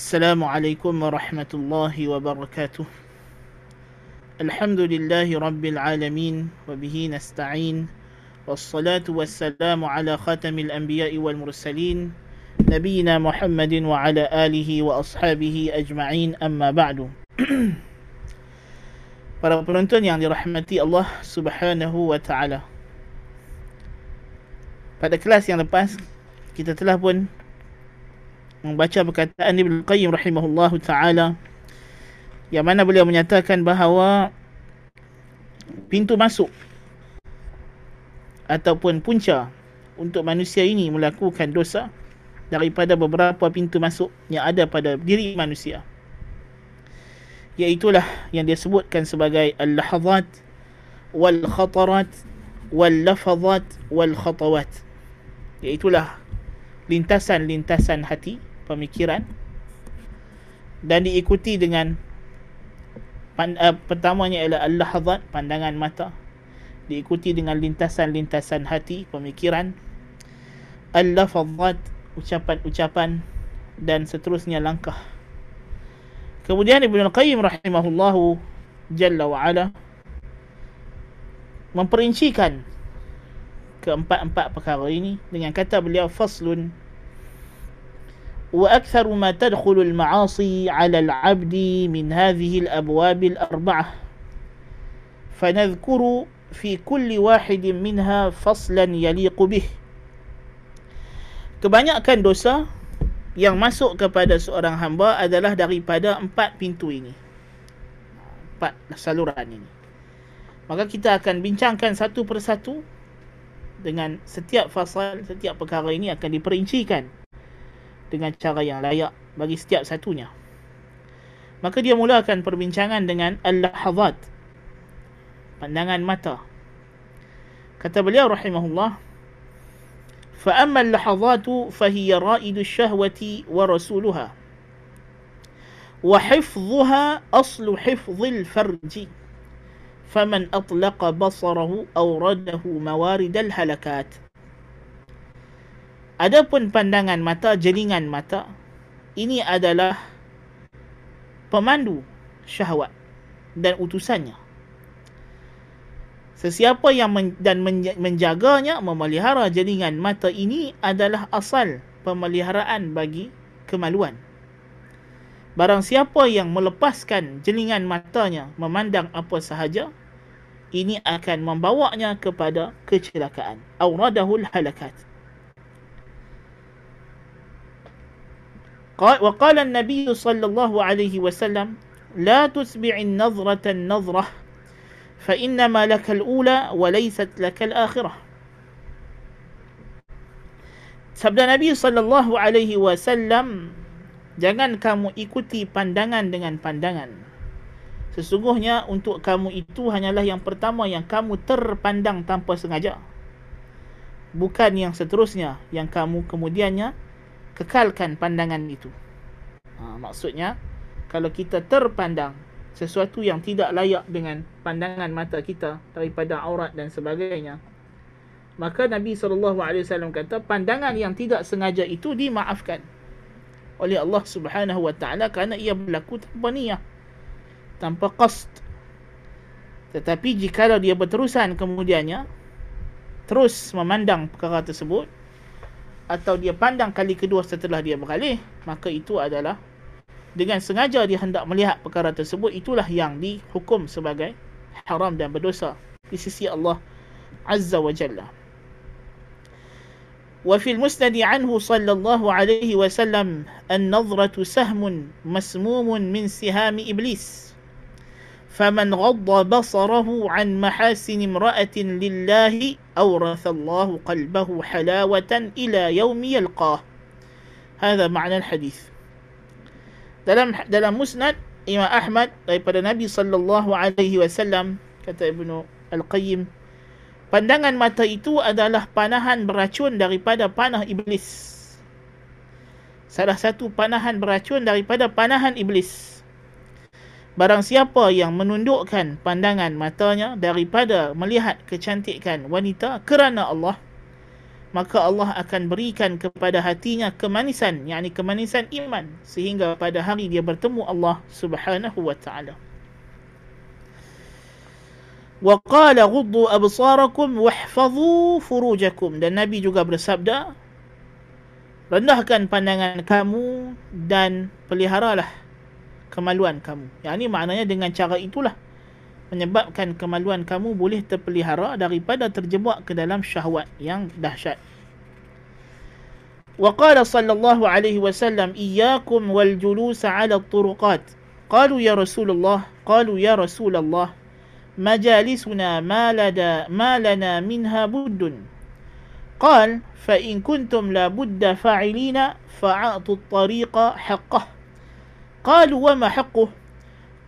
السلام عليكم ورحمة الله وبركاته الحمد لله رب العالمين وبه نستعين والصلاة والسلام على خاتم الأنبياء والمرسلين نبينا محمد وعلى آله وأصحابه أجمعين أما بعد Para penonton yang dirahmati Allah Subhanahu wa taala. Pada kelas yang lepas kita telah pun membaca perkataan Ibn Qayyim rahimahullahu taala yang mana beliau menyatakan bahawa pintu masuk ataupun punca untuk manusia ini melakukan dosa daripada beberapa pintu masuk yang ada pada diri manusia. Iaitulah yang dia sebutkan sebagai al-lahazat wal khatarat wal lafazat wal khatawat iaitulah lintasan-lintasan hati pemikiran dan diikuti dengan uh, pertamanya ialah al-lahazat pandangan mata. Diikuti dengan lintasan-lintasan hati pemikiran al-lafazat ucapan-ucapan dan seterusnya langkah. Kemudian Ibn Al-Qayyim rahimahullahu Jalla wa'ala Memperincikan Keempat-empat perkara ini Dengan kata beliau Faslun وأكثر ما تدخل المعاصي على العبد من هذه الأبواب الأربعة فنذكر في كل واحد منها فصلا يليق به Kebanyakan dosa yang masuk kepada seorang hamba adalah daripada empat pintu ini. Empat saluran ini. Maka kita akan bincangkan satu persatu dengan setiap fasal, setiap perkara ini akan diperincikan dengan cara yang layak bagi setiap satunya. Maka dia mulakan perbincangan dengan al-lahazat. Pandangan mata. Kata beliau rahimahullah, فأما اللحظات فهي رائد الشهوة ورسولها وحفظها أصل حفظ الفرج فمن أطلق بصره أورده موارد الهلكات Adapun pandangan mata, jelingan mata, ini adalah pemandu syahwat dan utusannya. Sesiapa yang men, dan menjaganya, memelihara jaringan mata ini adalah asal pemeliharaan bagi kemaluan. Barang siapa yang melepaskan jelingan matanya memandang apa sahaja, ini akan membawanya kepada kecelakaan. Auradahul halakat. وقال النبي صلى الله عليه وسلم لا تسبع النظرة النظرة فإنما لك الأولى وليست لك الآخرة Sabda Nabi sallallahu alaihi wasallam jangan kamu ikuti pandangan dengan pandangan sesungguhnya untuk kamu itu hanyalah yang pertama yang kamu terpandang tanpa sengaja bukan yang seterusnya yang kamu kemudiannya kekalkan pandangan itu. Ha, maksudnya kalau kita terpandang sesuatu yang tidak layak dengan pandangan mata kita daripada aurat dan sebagainya maka Nabi SAW kata pandangan yang tidak sengaja itu dimaafkan oleh Allah Subhanahu Wa Taala kerana ia berlaku tanpa niat tanpa qasd. Tetapi jika dia berterusan kemudiannya terus memandang perkara tersebut atau dia pandang kali kedua setelah dia beralih maka itu adalah dengan sengaja dia hendak melihat perkara tersebut itulah yang dihukum sebagai haram dan berdosa di sisi Allah Azza wa Jalla. وفي المسند عنه صلى الله عليه وسلم النظرة سهم مسموم من سهام إبليس فمن غض بصره عن محاسن امرأة لله أورث الله قلبه حلاوة إلى يوم يلقاه. هذا معنى الحديث. Dalam dalam musnad Imam Ahmad daripada Nabi sallallahu alaihi wasallam kata Ibnu Al-Qayyim pandangan mata itu adalah panahan beracun daripada panah iblis. Salah satu panahan beracun daripada panahan iblis barang siapa yang menundukkan pandangan matanya daripada melihat kecantikan wanita kerana Allah maka Allah akan berikan kepada hatinya kemanisan yakni kemanisan iman sehingga pada hari dia bertemu Allah Subhanahu wa taala. Qala ghuddu absarakum wahfazu furujakum. Dan nabi juga bersabda rendahkan pandangan kamu dan peliharalah kemaluan kamu yakni maknanya dengan cara itulah menyebabkan kemaluan kamu boleh terpelihara daripada terjebak ke dalam syahwat yang dahsyat. وقال صلى الله عليه وسلم إياكم والجلوس على الطرقات قالوا يا رسول الله قالوا يا رسول الله مجالسنا ما, لدى ما لنا منها بد قال فإن كنتم لابد فاعلين فأعطوا الطريق حقه قالوا وما حقه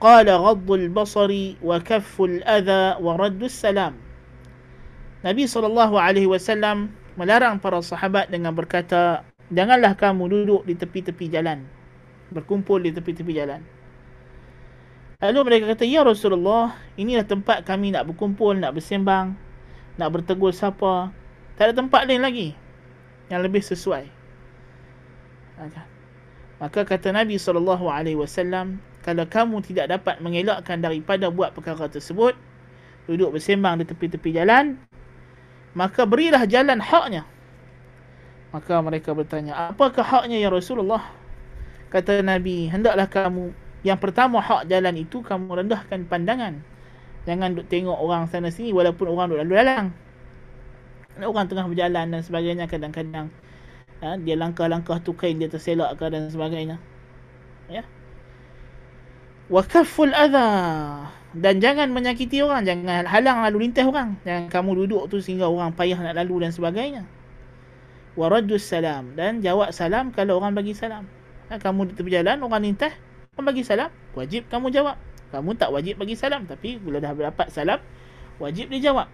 قال غض البصر وكف الأذى ورد السلام Nabi SAW melarang para sahabat dengan berkata, janganlah kamu duduk di tepi-tepi jalan. Berkumpul di tepi-tepi jalan. Lalu mereka kata, Ya Rasulullah, inilah tempat kami nak berkumpul, nak bersembang, nak bertegur siapa. Tak ada tempat lain lagi yang lebih sesuai. Maka kata Nabi SAW, kalau kamu tidak dapat mengelakkan daripada buat perkara tersebut, duduk bersembang di tepi-tepi jalan, maka berilah jalan haknya. Maka mereka bertanya, apakah haknya ya Rasulullah? Kata Nabi, hendaklah kamu, yang pertama hak jalan itu, kamu rendahkan pandangan. Jangan duduk tengok orang sana sini walaupun orang duduk lalu lalang. Orang tengah berjalan dan sebagainya kadang-kadang. Ha, dia langkah-langkah tu kain dia terselak ke dan sebagainya. Ya? Wa kafful adha. Dan jangan menyakiti orang. Jangan halang lalu lintas orang. Jangan kamu duduk tu sehingga orang payah nak lalu dan sebagainya. Wa raddus salam. Dan jawab salam kalau orang bagi salam. Ha, kamu di tepi jalan orang lintas orang bagi salam. Wajib kamu jawab. Kamu tak wajib bagi salam. Tapi bila dah dapat salam wajib dijawab.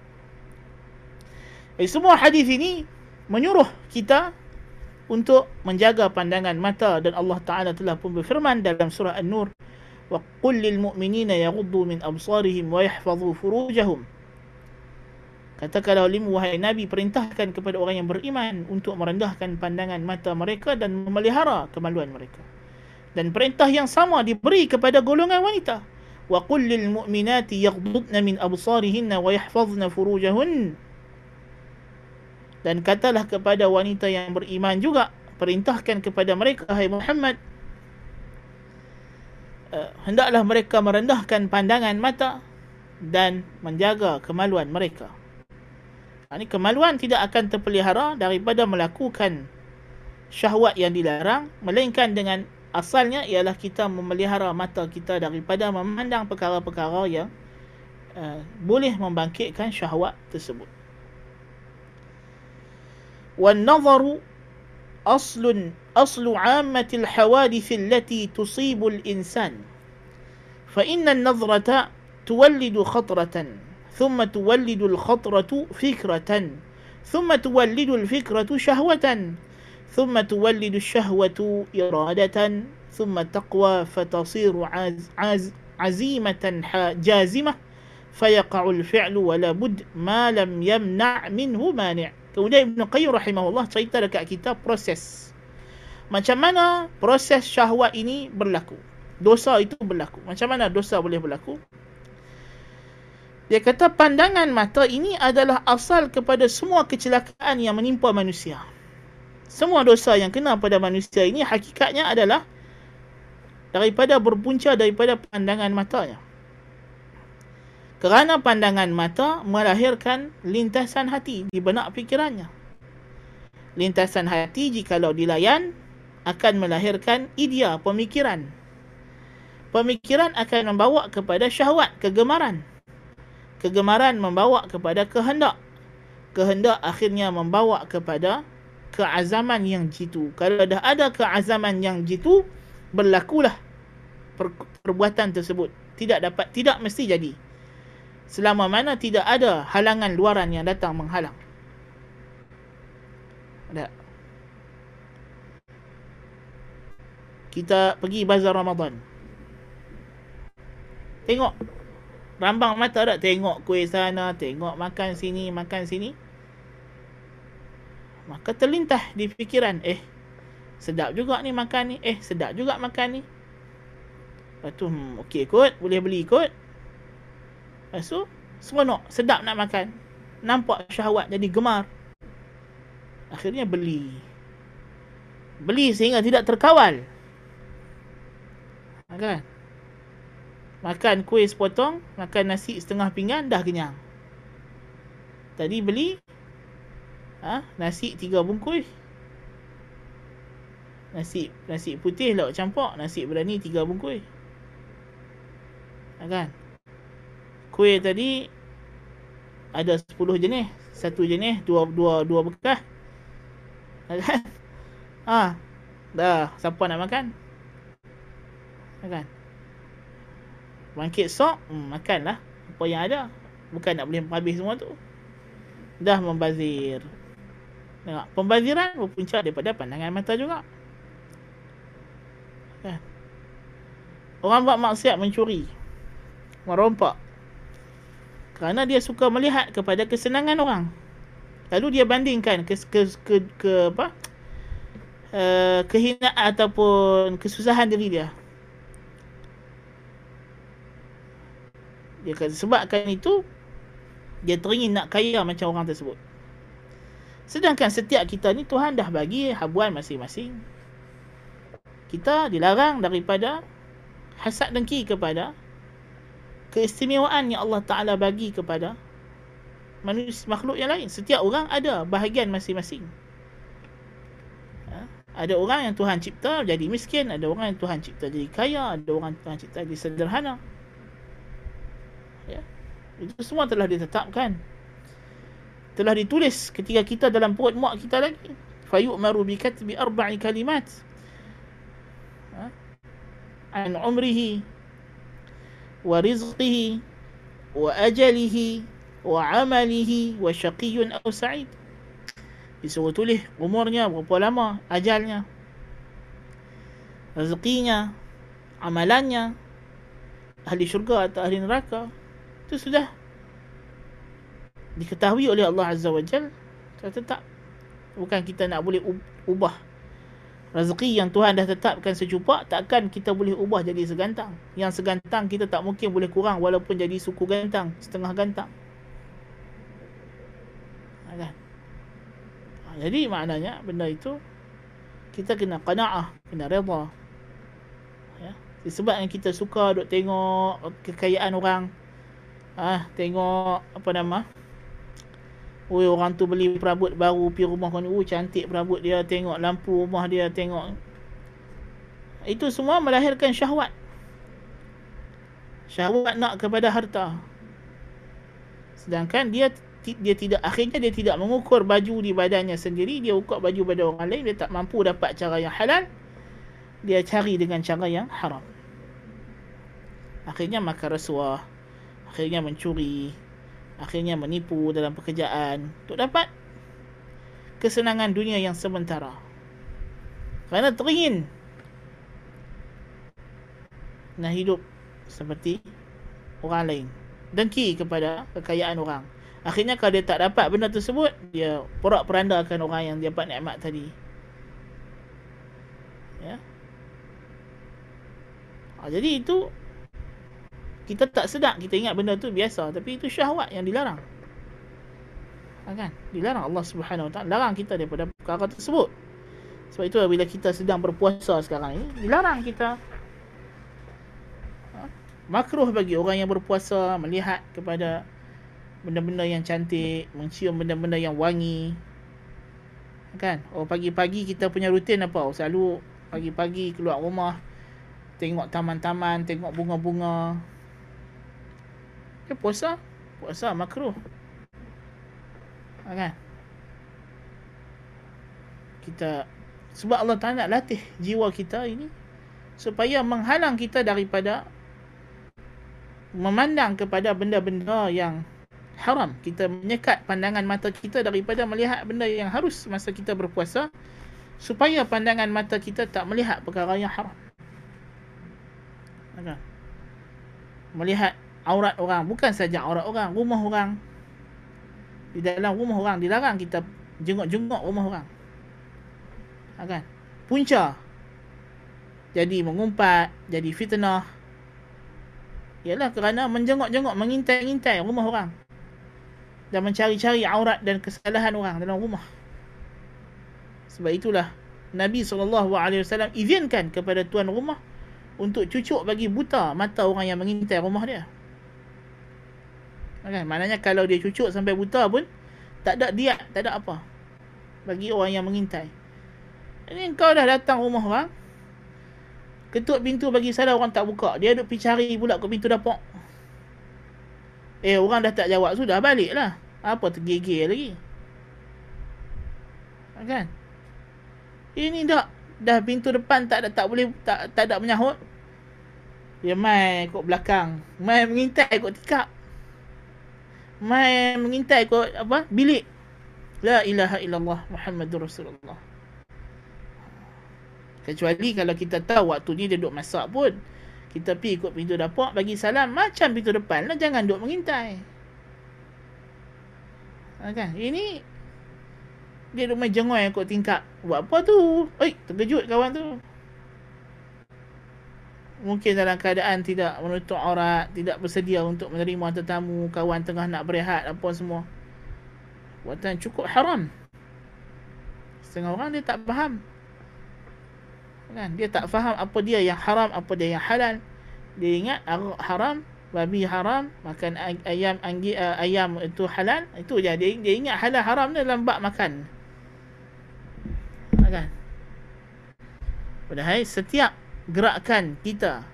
Eh, semua hadis ini menyuruh kita untuk menjaga pandangan mata dan Allah Taala telah pun berfirman dalam surah An-Nur wa qul lil mu'minina yaghuddu min absarihim wa yahfazu furujahum Katakanlah oleh wahai Nabi perintahkan kepada orang yang beriman untuk merendahkan pandangan mata mereka dan memelihara kemaluan mereka. Dan perintah yang sama diberi kepada golongan wanita. Wa qul lil mu'minati yaghdudna min absarihinna wa yahfazna furujahunna dan katalah kepada wanita yang beriman juga perintahkan kepada mereka hai Muhammad uh, hendaklah mereka merendahkan pandangan mata dan menjaga kemaluan mereka. Ini kemaluan tidak akan terpelihara daripada melakukan syahwat yang dilarang melainkan dengan asalnya ialah kita memelihara mata kita daripada memandang perkara-perkara yang uh, boleh membangkitkan syahwat tersebut. والنظر أصل أصل عامة الحوادث التي تصيب الإنسان. فإن النظرة تولد خطرة ثم تولد الخطرة فكرة ثم تولد الفكرة شهوة ثم تولد الشهوة إرادة ثم تقوى فتصير عز عز عزيمة جازمة فيقع الفعل ولا بد ما لم يمنع منه مانع. Kemudian Ibn Qayyim rahimahullah cerita dekat kita proses. Macam mana proses syahwat ini berlaku. Dosa itu berlaku. Macam mana dosa boleh berlaku? Dia kata pandangan mata ini adalah asal kepada semua kecelakaan yang menimpa manusia. Semua dosa yang kena pada manusia ini hakikatnya adalah daripada berpunca daripada pandangan matanya. Kerana pandangan mata melahirkan lintasan hati di benak fikirannya. Lintasan hati jikalau dilayan akan melahirkan idea pemikiran. Pemikiran akan membawa kepada syahwat, kegemaran. Kegemaran membawa kepada kehendak. Kehendak akhirnya membawa kepada keazaman yang jitu. Kalau dah ada keazaman yang jitu, berlakulah perbuatan tersebut. Tidak dapat, tidak mesti jadi selama mana tidak ada halangan luaran yang datang menghalang. Ada. Kita pergi bazar Ramadan. Tengok. Rambang mata tak? Tengok kuih sana, tengok makan sini, makan sini. Maka terlintah di fikiran, eh sedap juga ni makan ni. Eh sedap juga makan ni. Lepas tu, hmm, okey kot, boleh beli kot. Lepas tu, seronok, sedap nak makan. Nampak syahwat jadi gemar. Akhirnya beli. Beli sehingga tidak terkawal. Kan? Makan kuih sepotong, makan nasi setengah pinggan, dah kenyang. Tadi beli ha, nasi tiga bungkus. Nasi nasi putih lauk campur, nasi berani tiga bungkus. Ha, kan? Kuih tadi ada sepuluh jenis, satu jenis dua dua dua bekas. Kan? Ha, dah siapa nak makan? Ha, kan? Bangkit sok, hmm, makanlah apa yang ada. Bukan nak boleh habis semua tu. Dah membazir. Tengok, pembaziran berpunca daripada pandangan mata juga. Kan? Orang buat maksiat mencuri. Merompak. Kerana dia suka melihat kepada kesenangan orang. Lalu dia bandingkan ke ke ke, ke apa? Uh, kehinaan ataupun kesusahan diri dia. Dia kata sebabkan itu dia teringin nak kaya macam orang tersebut. Sedangkan setiap kita ni Tuhan dah bagi habuan masing-masing. Kita dilarang daripada hasad dengki kepada keistimewaan yang Allah Ta'ala bagi kepada manusia makhluk yang lain. Setiap orang ada bahagian masing-masing. Ha? Ada orang yang Tuhan cipta jadi miskin, ada orang yang Tuhan cipta jadi kaya, ada orang yang Tuhan cipta jadi sederhana. Ya. Itu semua telah ditetapkan telah ditulis ketika kita dalam perut mak kita lagi fayu'maru bi katbi arba'i kalimat ha? an umrihi wa amalihi wa syaqiyyun aw sa'id. Disuruh tulis umurnya berapa lama ajalnya rezekinya amalannya ahli syurga atau ahli neraka itu sudah diketahui oleh Allah Azza wa Jal. Tetap bukan kita nak boleh ubah rezeki yang Tuhan dah tetapkan secupak takkan kita boleh ubah jadi segantang. Yang segantang kita tak mungkin boleh kurang walaupun jadi suku gantang setengah gantang. Ha, kan? ha, jadi maknanya benda itu kita kena qanaah kena redha ya? Sebab yang kita suka duk tengok kekayaan orang. Ah ha, tengok apa nama Oi orang tu beli perabot baru pi rumah kau ni. Oh cantik perabot dia. Tengok lampu rumah dia. Tengok. Itu semua melahirkan syahwat. Syahwat nak kepada harta. Sedangkan dia dia tidak akhirnya dia tidak mengukur baju di badannya sendiri. Dia ukur baju pada orang lain. Dia tak mampu dapat cara yang halal. Dia cari dengan cara yang haram. Akhirnya makan rasuah. Akhirnya mencuri akhirnya menipu dalam pekerjaan untuk dapat kesenangan dunia yang sementara. Kerana teringin nak hidup seperti orang lain. Dengki kepada kekayaan orang. Akhirnya kalau dia tak dapat benda tersebut, dia porak perandakan orang yang dia dapat nikmat tadi. Ya. Ha, jadi itu kita tak sedar kita ingat benda tu biasa. Tapi itu syahwat yang dilarang. Ha, kan? Dilarang Allah Subhanahu Wa Taala. Larang kita daripada perkara tersebut. Sebab itu bila kita sedang berpuasa sekarang ini dilarang kita. Ha, makruh bagi orang yang berpuasa melihat kepada benda-benda yang cantik mencium benda-benda yang wangi. Kan? Oh pagi-pagi kita punya rutin apa? Oh, selalu pagi-pagi keluar rumah tengok taman-taman tengok bunga-bunga Ya puasa? Puasa makruh. Kan? Kita Sebab Allah Ta'ala nak latih jiwa kita ini Supaya menghalang kita daripada Memandang kepada benda-benda yang haram. Kita menyekat pandangan mata kita daripada melihat benda yang harus Masa kita berpuasa Supaya pandangan mata kita tak melihat perkara yang haram? Melihat aurat orang bukan saja aurat orang rumah orang di dalam rumah orang dilarang kita jenguk-jenguk rumah orang. Ha, kan? Punca jadi mengumpat, jadi fitnah. Ialah kerana menjenguk-jenguk, mengintai-intai rumah orang. Dan mencari-cari aurat dan kesalahan orang dalam rumah. Sebab itulah Nabi SAW izinkan kepada tuan rumah untuk cucuk bagi buta mata orang yang mengintai rumah dia. Kan? Maknanya kalau dia cucuk sampai buta pun tak ada dia, tak ada apa. Bagi orang yang mengintai. Ini kau dah datang rumah orang, Ketuk pintu bagi salam orang tak buka. Dia duduk pergi cari pula ke pintu dapur. Eh orang dah tak jawab sudah balik lah. Apa tergigil lagi. Kan? Ini dah dah pintu depan tak ada tak boleh tak tak ada menyahut. Dia mai kok belakang. Mai mengintai kok tikap. Mai mengintai kok apa? Bilik. La ilaha illallah Muhammadur Rasulullah. Kecuali kalau kita tahu waktu ni dia duduk masak pun. Kita pergi ikut pintu dapur, bagi salam macam pintu depan lah. Jangan duduk mengintai. Ha, kan? Ini dia duduk main jengoi ikut tingkap. Buat apa tu? Oi, terkejut kawan tu. Mungkin dalam keadaan tidak menutup aurat, tidak bersedia untuk menerima tetamu, kawan tengah nak berehat, apa semua. Buatan cukup haram. Setengah orang dia tak faham. Kan? Dia tak faham apa dia yang haram apa dia yang halal. Dia ingat haram babi haram makan ayam anggi, uh, ayam itu halal. Itu je. Dia, dia ingat halal haram ni dalam bab makan. Kan? Padahal setiap gerakan kita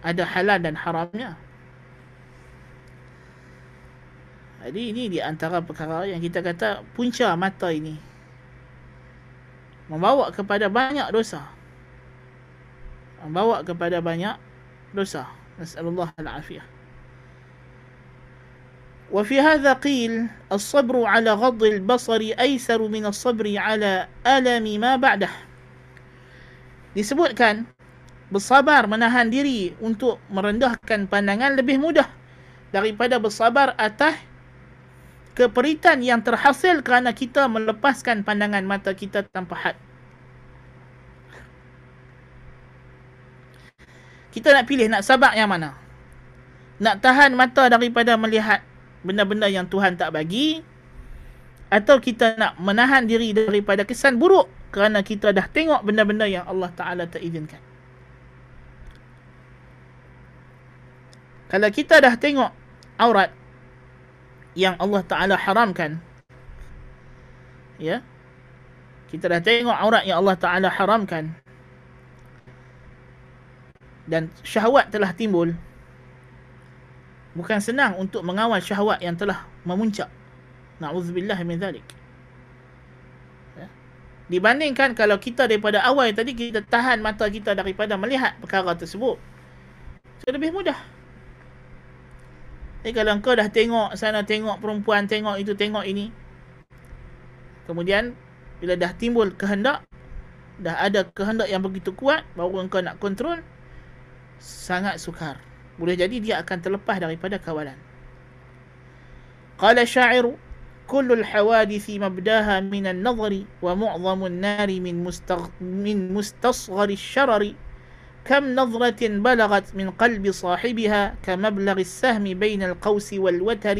ada halal dan haramnya jadi ini di antara perkara yang kita kata punca mata ini membawa kepada banyak dosa bawa kepada banyak dosa. Nasallallahu al-afiyah. وفي هذا قيل الصبر على غض البصر أيسر من الصبر على ألم ما بعده disebutkan bersabar menahan diri untuk merendahkan pandangan lebih mudah daripada bersabar atas keperitan yang terhasil kerana kita melepaskan pandangan mata kita tanpa had. Kita nak pilih nak sabar yang mana? Nak tahan mata daripada melihat benda-benda yang Tuhan tak bagi atau kita nak menahan diri daripada kesan buruk kerana kita dah tengok benda-benda yang Allah Taala tak izinkan. Kalau kita dah tengok aurat yang Allah Taala haramkan ya kita dah tengok aurat yang Allah Taala haramkan dan syahwat telah timbul bukan senang untuk mengawal syahwat yang telah memuncak. Na'udzubillah min zalik ya. dibandingkan kalau kita daripada awal tadi kita tahan mata kita daripada melihat perkara tersebut. So lebih mudah jadi kalau engkau dah tengok sana tengok perempuan tengok itu tengok ini. Kemudian bila dah timbul kehendak dah ada kehendak yang begitu kuat baru engkau nak kontrol sangat sukar. Boleh jadi dia akan terlepas daripada kawalan. Qala sya'ir kullu al-hawadith mabdaha min an-nadhri wa mu'dhamu an-nari min mustasghari كم نظرة بلغت من قلب صاحبها كمبلغ السهم بين القوس والوتر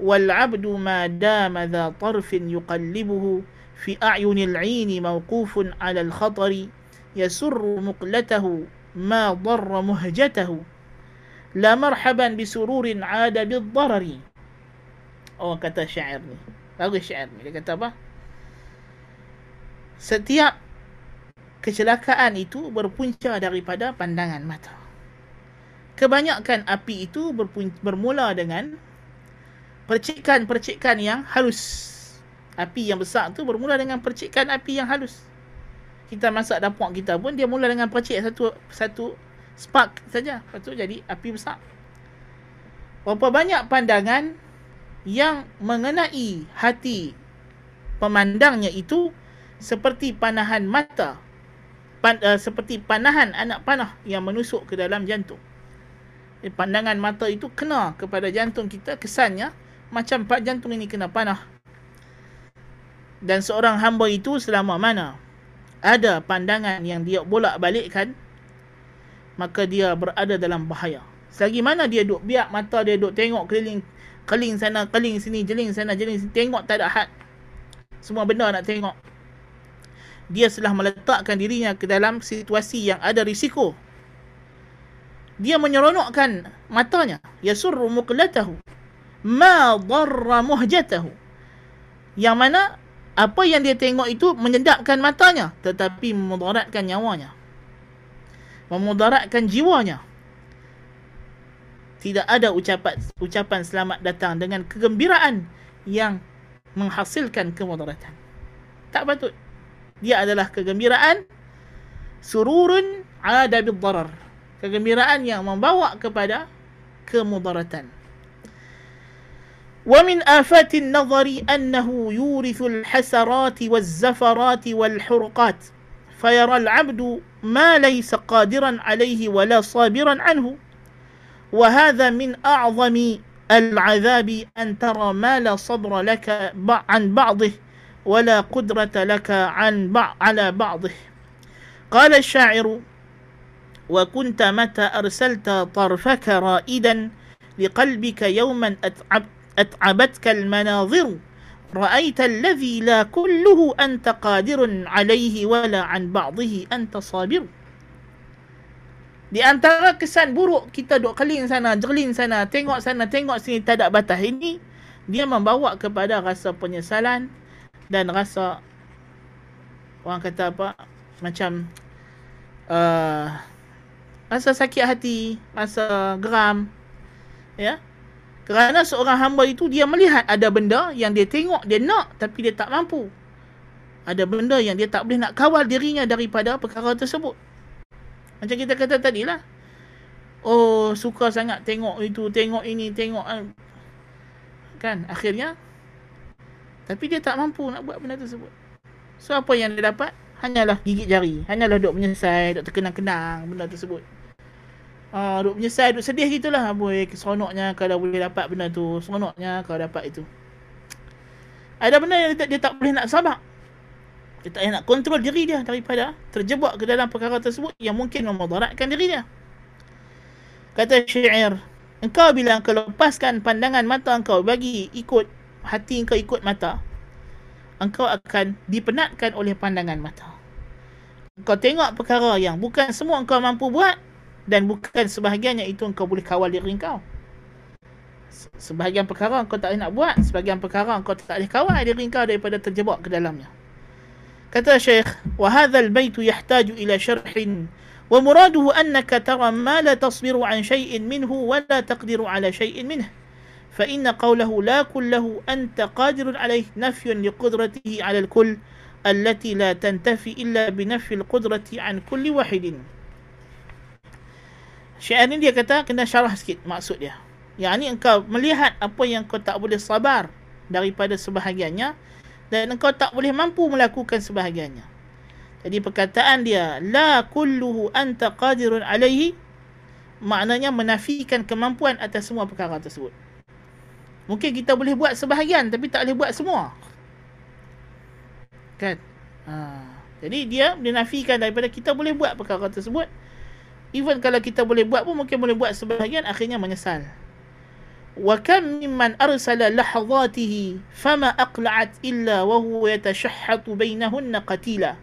والعبد ما دام ذا طرف يقلبه في أعين العين موقوف على الخطر يسر مقلته ما ضر مهجته. لا مرحبا بسرور عاد بالضرر. Oh kata syair ni Bagus syair ni Setiap Kecelakaan itu Berpunca daripada pandangan mata. Kebanyakan api itu Bermula dengan Percikan-percikan yang halus. Api yang besar tu Bermula dengan percikan api yang halus. Kita masak dapur kita pun dia mula dengan percik satu satu spark saja. Lepas tu jadi api besar. Berapa banyak pandangan yang mengenai hati pemandangnya itu seperti panahan mata pan, uh, seperti panahan anak panah yang menusuk ke dalam jantung eh, pandangan mata itu kena kepada jantung kita kesannya macam pak jantung ini kena panah dan seorang hamba itu selama mana ada pandangan yang dia bolak-balikkan maka dia berada dalam bahaya. Selagi mana dia duk biak mata dia duk tengok keliling keling sana keling sini jeling sana jeling sini tengok tak ada had. Semua benda nak tengok. Dia telah meletakkan dirinya ke dalam situasi yang ada risiko. Dia menyeronokkan matanya. Yasurru muqlatahu. Ma darra muhjatahu. Yang mana apa yang dia tengok itu menyedapkan matanya tetapi memudaratkan nyawanya memudaratkan jiwanya tidak ada ucapan ucapan selamat datang dengan kegembiraan yang menghasilkan kemudaratan tak patut dia adalah kegembiraan sururun ada bid kegembiraan yang membawa kepada kemudaratan ومن آفات النظر أنه يورث الحسرات والزفرات والحرقات فيرى العبد ما ليس قادرا عليه ولا صابرا عنه. وهذا من أعظم العذاب أن ترى ما لا صبر لك عن بعضه. ولا قدرة لك عن بعض على بعضه قال الشاعر وكنت متى أرسلت طرفك رائدا لقلبك يوما أتعبت أتعبتك المناظر رأيت الذي لا كله أنت قادر عليه ولا عن بعضه أنت صابر Di antara kesan buruk kita duk keling sana, jeling sana, tengok sana, tengok sini tak ada batas ini, dia membawa kepada rasa penyesalan dan rasa orang kata apa macam uh, rasa sakit hati, rasa geram, ya. Kerana seorang hamba itu dia melihat ada benda yang dia tengok, dia nak tapi dia tak mampu. Ada benda yang dia tak boleh nak kawal dirinya daripada perkara tersebut. Macam kita kata tadi lah. Oh, suka sangat tengok itu, tengok ini, tengok. Kan, akhirnya. Tapi dia tak mampu nak buat benda tersebut. So, apa yang dia dapat? Hanyalah gigit jari. Hanyalah duk menyesal, duk terkenang-kenang benda tersebut. Ah, duk menyesal, duk sedih gitulah. Boy, seronoknya kalau boleh dapat benda tu. Seronoknya kalau dapat itu. Ada benda yang dia, dia tak boleh nak sabar. Dia tak boleh nak kontrol diri dia daripada terjebak ke dalam perkara tersebut yang mungkin memudaratkan diri dia. Kata syair, engkau bila engkau lepaskan pandangan mata engkau bagi ikut hati engkau ikut mata, engkau akan dipenatkan oleh pandangan mata. Engkau tengok perkara yang bukan semua engkau mampu buat, dan bukan sebahagiannya itu engkau boleh kawal diri engkau. Sebahagian perkara engkau tak boleh nak buat, sebahagian perkara engkau tak boleh kawal diri engkau daripada terjebak ke dalamnya. Kata Syekh, "Wa hadzal bait yahtaju ila syarhin wa muraduhu annaka tara ma la tasbiru an shay'in minhu wa la taqdiru ala shay'in minhu." فإن قوله لا كله أنت قادر عليه نفي لقدرته على الكل التي لا تنتفي إلا بنفي القدرة عن كل واحد Syair ni dia kata kena syarah sikit maksud dia. Yang ni engkau melihat apa yang kau tak boleh sabar daripada sebahagiannya dan engkau tak boleh mampu melakukan sebahagiannya. Jadi perkataan dia la kulluhu anta qadirun alaihi maknanya menafikan kemampuan atas semua perkara tersebut. Mungkin kita boleh buat sebahagian tapi tak boleh buat semua. Kan? Ha. Jadi dia dinafikan daripada kita boleh buat perkara tersebut even kalau kita boleh buat pun mungkin boleh buat sebahagian akhirnya menyesal wa kam mimman arsala lahadatihi fama aqla'at illa wa huwa yatashahhatu bainahunna qatila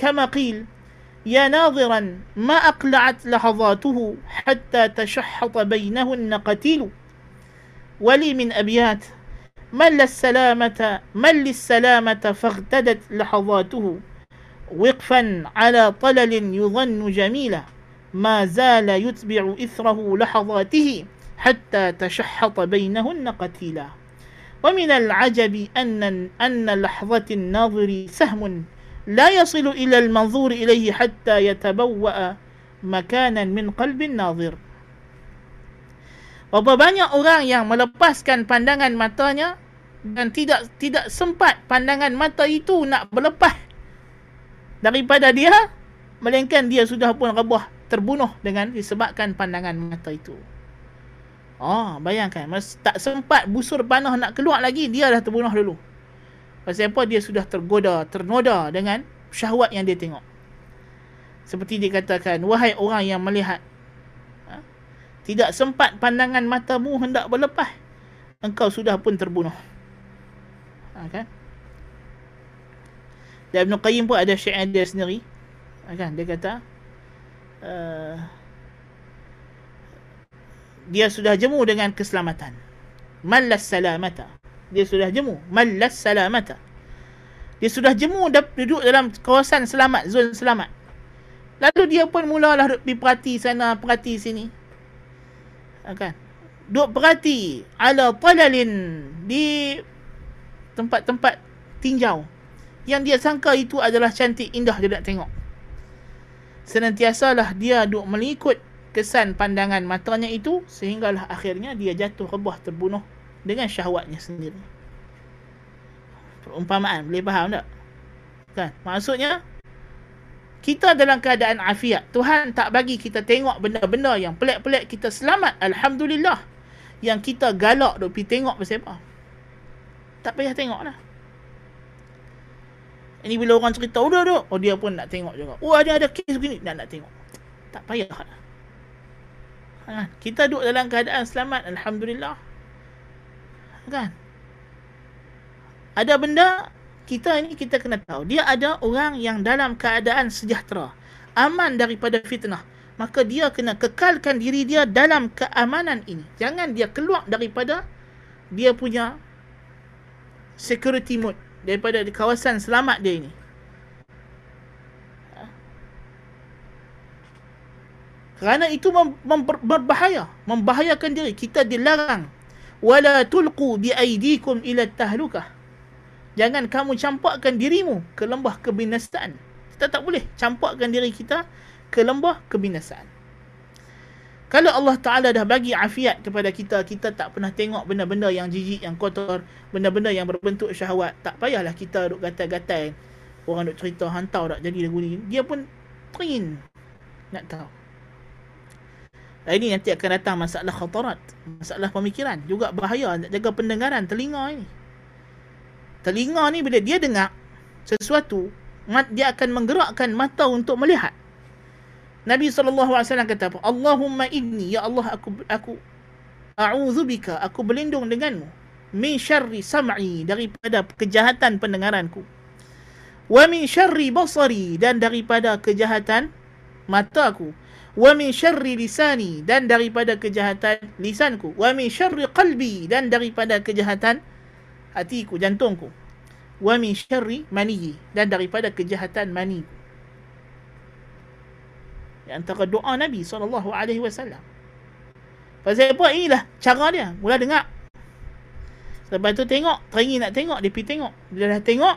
kama qil يا ناظرا ما أقلعت لحظاته حتى تشحط بينهن قتيل ولي من أبيات. من للسلامة من للسلامة فاغتدت لحظاته. وقفا على طلل يظن جميلا ما زال يتبع إثره لحظاته حتى تشحط بينهن قتيلا. ومن العجب أن أن لحظة الناظر سهم لا يصل إلى المنظور إليه حتى يتبوأ مكانا من قلب الناظر. Berapa banyak orang yang melepaskan pandangan matanya dan tidak tidak sempat pandangan mata itu nak berlepas daripada dia melainkan dia sudah pun rebah terbunuh dengan disebabkan pandangan mata itu. Oh, bayangkan. Mas tak sempat busur panah nak keluar lagi, dia dah terbunuh dulu. Pasal apa? Dia sudah tergoda, ternoda dengan syahwat yang dia tengok. Seperti dikatakan, wahai orang yang melihat, ha? Tidak sempat pandangan matamu hendak berlepas, engkau sudah pun terbunuh. Ha, kan? Dan Ibn Qayyim pun ada syair dia sendiri. Ha, kan? Dia kata, uh, dia sudah jemu dengan keselamatan. Malas salamata. Dia sudah jemu. Malas salamata. Dia sudah jemu duduk dalam kawasan selamat, zon selamat. Lalu dia pun mulalah pergi perhati sana, perhati sini. Ha, kan? Duk perhati ala talalin di tempat-tempat tinjau. Yang dia sangka itu adalah cantik, indah dia nak tengok. Senantiasalah dia duk mengikut kesan pandangan matanya itu sehinggalah akhirnya dia jatuh rebah terbunuh dengan syahwatnya sendiri. Perumpamaan, boleh faham tak? Kan? Maksudnya, kita dalam keadaan afiat. Tuhan tak bagi kita tengok benda-benda yang pelik-pelik. Kita selamat. Alhamdulillah. Yang kita galak duk pergi tengok apa. Tak payah tengok lah. Ini bila orang cerita, udah dah. Oh dia pun nak tengok juga. Oh ada ada kes begini. Nak nak tengok. Tak payah lah. Ha, kita duduk dalam keadaan selamat. Alhamdulillah. Kan? Ada benda kita ini kita kena tahu dia ada orang yang dalam keadaan sejahtera aman daripada fitnah. Maka dia kena kekalkan diri dia dalam keamanan ini. Jangan dia keluar daripada dia punya security mode daripada kawasan selamat dia ini. Kerana itu mem- mem- berbahaya membahayakan diri. Kita dilarang. Wala tulqu bi aydikum ila tahlukah Jangan kamu campakkan dirimu ke lembah kebinasaan. Kita tak boleh campakkan diri kita ke lembah kebinasaan. Kalau Allah Ta'ala dah bagi afiat kepada kita, kita tak pernah tengok benda-benda yang jijik, yang kotor, benda-benda yang berbentuk syahwat. Tak payahlah kita duk gatal-gatal. Orang duk cerita hantau tak jadi lagu ni. Dia pun train nak tahu. Dan ini nanti akan datang masalah khatarat. Masalah pemikiran. Juga bahaya nak jaga pendengaran telinga ini telinga ni bila dia dengar sesuatu dia akan menggerakkan mata untuk melihat. Nabi SAW kata apa? Allahumma inni ya Allah aku aku a'udzubika aku berlindung denganmu min syarri sam'i daripada kejahatan pendengaranku. Wa min syarri basari dan daripada kejahatan mataku. Wa min syarri lisani dan daripada kejahatan lisanku. Wa min syarri qalbi dan daripada kejahatan hatiku jantungku. Wa min syarri maniyi. Dan daripada kejahatan mani antara doa Nabi sallallahu alaihi wasallam. Pasal apa? Inilah cara dia. Mula dengar. Lepas tu tengok. Teringin nak tengok. Dia pergi tengok. Bila dah tengok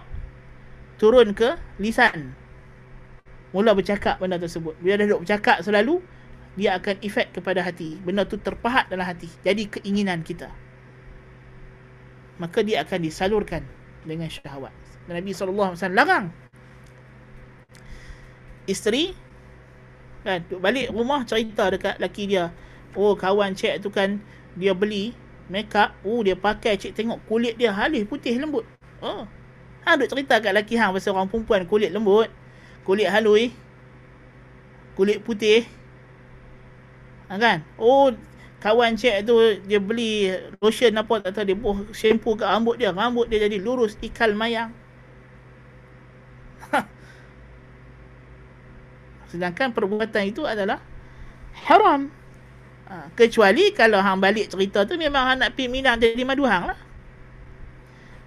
turun ke lisan. Mula bercakap benda tersebut. Bila dah duduk bercakap selalu dia akan efek kepada hati. Benda tu terpahat dalam hati. Jadi keinginan kita maka dia akan disalurkan dengan syahwat. Dan Nabi SAW larang. Isteri kan balik rumah cerita dekat laki dia. Oh kawan cik tu kan dia beli make up oh dia pakai cik tengok kulit dia halus putih lembut. Oh. Ha duk cerita kat laki hang pasal orang perempuan kulit lembut kulit halus kulit putih. Ha, kan? Oh kawan cik tu dia beli lotion apa tak tahu dia buh shampoo ke rambut dia rambut dia jadi lurus ikal mayang. Sedangkan perbuatan itu adalah haram. Ha, kecuali kalau hang balik cerita tu memang hang nak pergi minang jadi madu hang lah.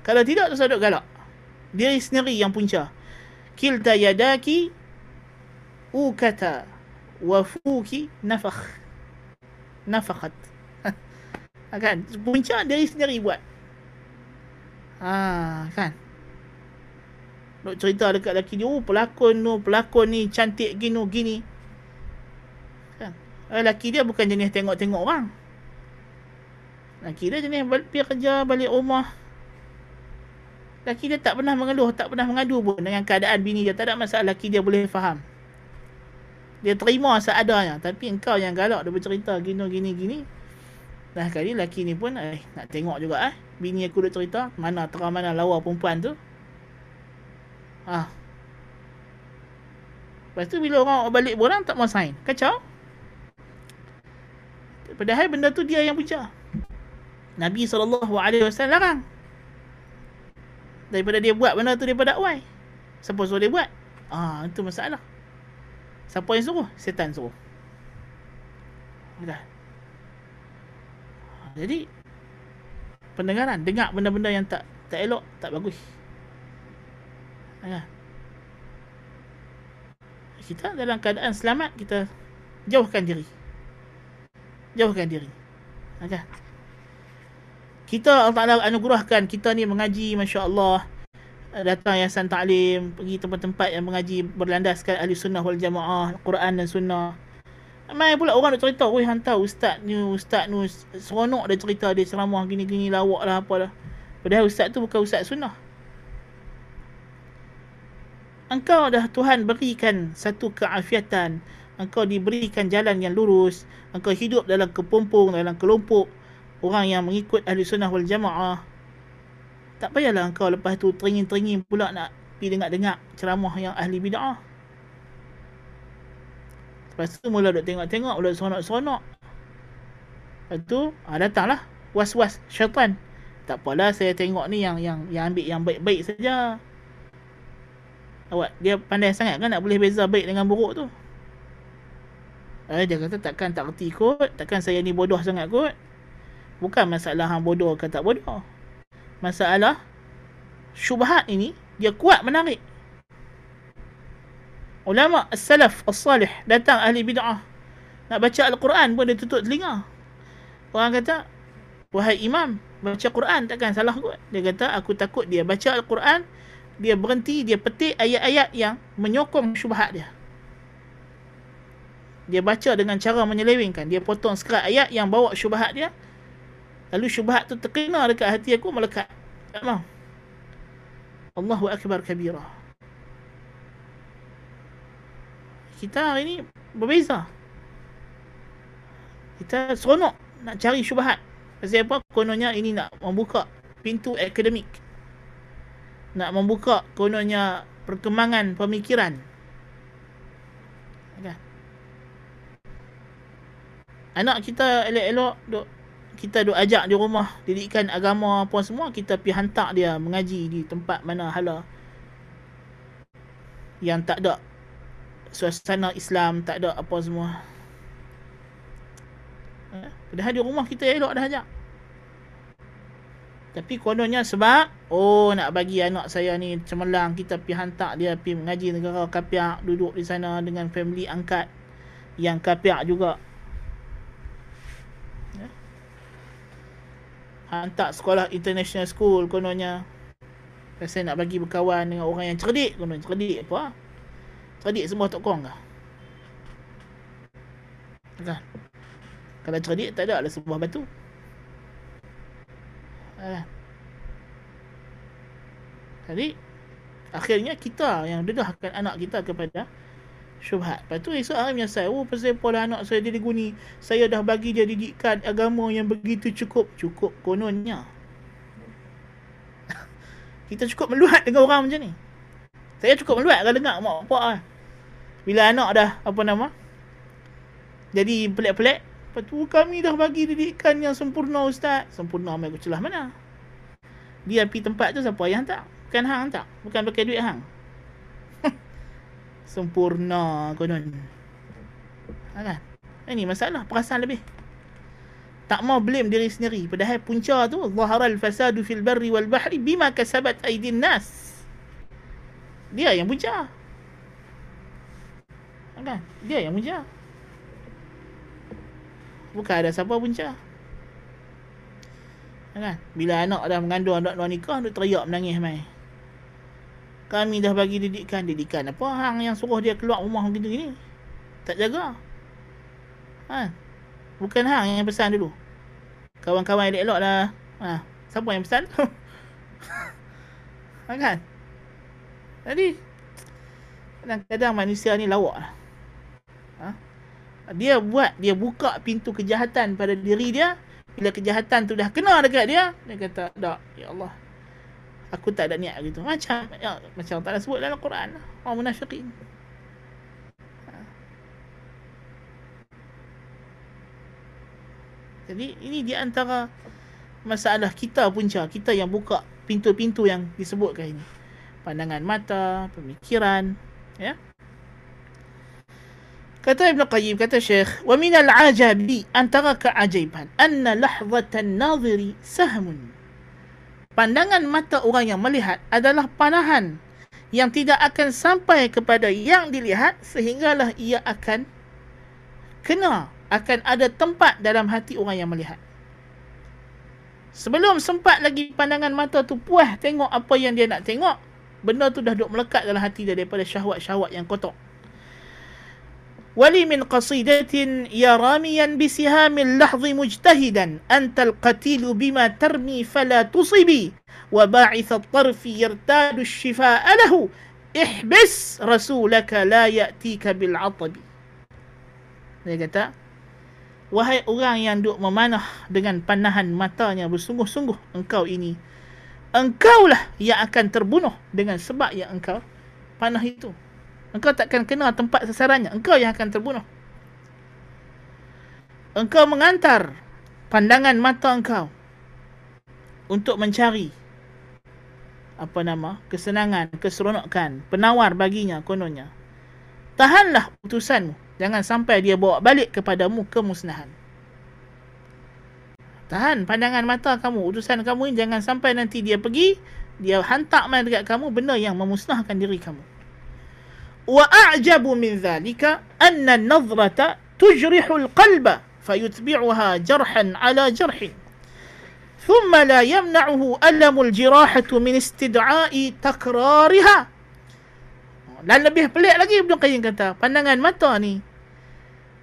Kalau tidak tu sadut galak. Diri sendiri yang punca. Kilta yadaki ukata wafuki nafakh nafakat. kan? Punca dari sendiri buat. Ha, kan? Nak cerita dekat lelaki dia, oh pelakon tu, pelakon ni cantik gini, gini. Kan? Eh, lelaki dia bukan jenis tengok-tengok orang. Lelaki dia jenis pergi kerja, balik rumah. Lelaki dia tak pernah mengeluh, tak pernah mengadu pun dengan keadaan bini dia. Tak ada masalah lelaki dia boleh faham dia terima seadanya tapi engkau yang galak dia bercerita gini gini gini dah kali lelaki ni pun eh nak tengok juga eh bini aku dah cerita mana terang mana lawa perempuan tu Ha. Lepas tu bila orang balik borang tak mau sign. Kacau. Padahal benda tu dia yang puja. Nabi SAW larang. Daripada dia buat benda tu daripada awal. Siapa suruh dia buat? Ah, itu masalah. Siapa yang suruh? Setan suruh. Dah. Jadi pendengaran, dengar benda-benda yang tak tak elok, tak bagus. Ya. Kita dalam keadaan selamat kita jauhkan diri. Jauhkan diri. Okay. Kita Allah Ta'ala anugerahkan kita ni mengaji Masya Allah Datang yayasan ta'lim Pergi tempat-tempat yang mengaji Berlandaskan ahli sunnah wal jamaah Quran dan sunnah. Ramai pula orang nak cerita Weh hantar ustaz ni Ustaz ni Seronok dia cerita Dia ceramah gini-gini Lawak lah apalah Padahal ustaz tu bukan ustaz sunnah. Engkau dah Tuhan berikan Satu keafiatan. Engkau diberikan jalan yang lurus. Engkau hidup dalam kepompong Dalam kelompok orang yang mengikut ahli sunnah wal jamaah tak payahlah engkau lepas tu teringin-teringin pula nak pergi dengar-dengar ceramah yang ahli bid'ah. Lepas tu mula duk tengok-tengok mula seronok-seronok lepas tu ha, datanglah. Was-was syaitan. Tak apalah saya tengok ni yang yang yang ambil yang baik-baik saja. Awak dia pandai sangat kan nak boleh beza baik dengan buruk tu? Eh, dia kata takkan tak reti kot. Takkan saya ni bodoh sangat kot. Bukan masalah hang bodoh ke tak bodoh. Masalah syubhat ini dia kuat menarik. Ulama as-salaf as-salih datang ahli bid'ah nak baca al-Quran pun dia tutup telinga. Orang kata, "Wahai imam, baca Quran takkan salah kot." Dia kata, "Aku takut dia baca al-Quran, dia berhenti, dia petik ayat-ayat yang menyokong syubhat dia." Dia baca dengan cara menyelewengkan. Dia potong sekerat ayat yang bawa syubhat dia. Lalu syubhat tu terkena dekat hati aku melekat. Tak mau. Allahu Akbar kabira. Kita hari ni berbeza. Kita seronok nak cari syubhat. Pasal apa? Kononnya ini nak membuka pintu akademik. Nak membuka kononnya perkembangan pemikiran. Okay. Anak kita elok-elok duk kita duk ajak di rumah didikan agama apa semua kita pi hantar dia mengaji di tempat mana hala. Yang tak ada suasana Islam tak ada apa semua. Eh, padahal di rumah kita elok dah ajak. Tapi kononnya sebab oh nak bagi anak saya ni cemerlang kita pi hantar dia pi mengaji negara kapiak duduk di sana dengan family angkat. Yang kapiak juga hantar sekolah international school kononnya. Saya nak bagi berkawan dengan orang yang cerdik konon cerdik apa? Cerdik semua tok kong kah? Kan? Kalau cerdik tak ada lah sebuah batu. Kan jadi akhirnya kita yang dedahkan anak kita kepada syubhat. Lepas tu esok hari menyesal. Oh pasal apa lah anak saya jadi guni. Saya dah bagi dia didikan agama yang begitu cukup. Cukup kononnya. Kita cukup meluat dengan orang macam ni. Saya cukup meluat kalau dengar mak bapak lah. Bila anak dah apa nama. Jadi pelik-pelik. Lepas tu kami dah bagi didikan yang sempurna ustaz. Sempurna aku celah mana? Dia pergi tempat tu siapa yang hantar? Bukan hang hantar. Bukan pakai duit hang sempurna konon. Ha kan? Ini masalah perasaan lebih. Tak mau blame diri sendiri. Padahal punca tu zaharal fasadu fil barri wal bahri bima kasabat aydin nas. Dia yang punca. Ha kan? Dia yang punca. Bukan ada siapa punca. Ha kan? Bila anak dah mengandung anak luar nikah, dia teriak menangis mai kami dah bagi didikan didikan apa hang yang suruh dia keluar rumah begitu gini? Tak jaga. Ha? Bukan hang yang pesan dulu. Kawan-kawan elok-elok lah. Ha? Siapa yang pesan? Ha kan? Jadi kadang-kadang manusia ni lawak lah. Ha? dia buat dia buka pintu kejahatan pada diri dia. Bila kejahatan tu dah kena dekat dia dia kata tak ya Allah aku tak ada niat gitu. Macam ya, macam ada sebut dalam Quran. Orang munafikin. Ha. Jadi ini di antara masalah kita punca, kita yang buka pintu-pintu yang disebutkan ini. Pandangan mata, pemikiran, ya. Kata Ibn Qayyim, kata Syekh, min al-ajabi antara keajaiban anna lahzatan nadhiri sahmun. Pandangan mata orang yang melihat adalah panahan yang tidak akan sampai kepada yang dilihat sehinggalah ia akan kena akan ada tempat dalam hati orang yang melihat. Sebelum sempat lagi pandangan mata tu puas tengok apa yang dia nak tengok, benda tu dah duk melekat dalam hati dia daripada syahwat-syahwat yang kotor. ولي من قصيدة يا راميا بسهام اللحظ مجتهدا أنت القتيل بما ترمي فلا تصبي وباعث الطرف يرتاد الشفاء له احبس رسولك لا يأتيك بالعطب dia kata wahai orang yang duk memanah dengan panahan matanya bersungguh-sungguh engkau ini engkaulah yang akan terbunuh dengan sebab yang engkau panah itu engkau takkan kena tempat sasarannya. Engkau yang akan terbunuh. Engkau mengantar pandangan mata engkau untuk mencari apa nama kesenangan, keseronokan, penawar baginya kononnya. Tahanlah utusanmu. Jangan sampai dia bawa balik kepadamu kemusnahan. Tahan pandangan mata kamu, utusan kamu ini jangan sampai nanti dia pergi, dia hantar mai dekat kamu benda yang memusnahkan diri kamu. وأعجب من ذلك أن النظرة تجرح القلب فيتبعها جرحا على جرح ثم لا يمنعه ألم الجراحة من استدعاء تكرارها dan lebih pelik lagi Ibn Qayyim kata pandangan mata ni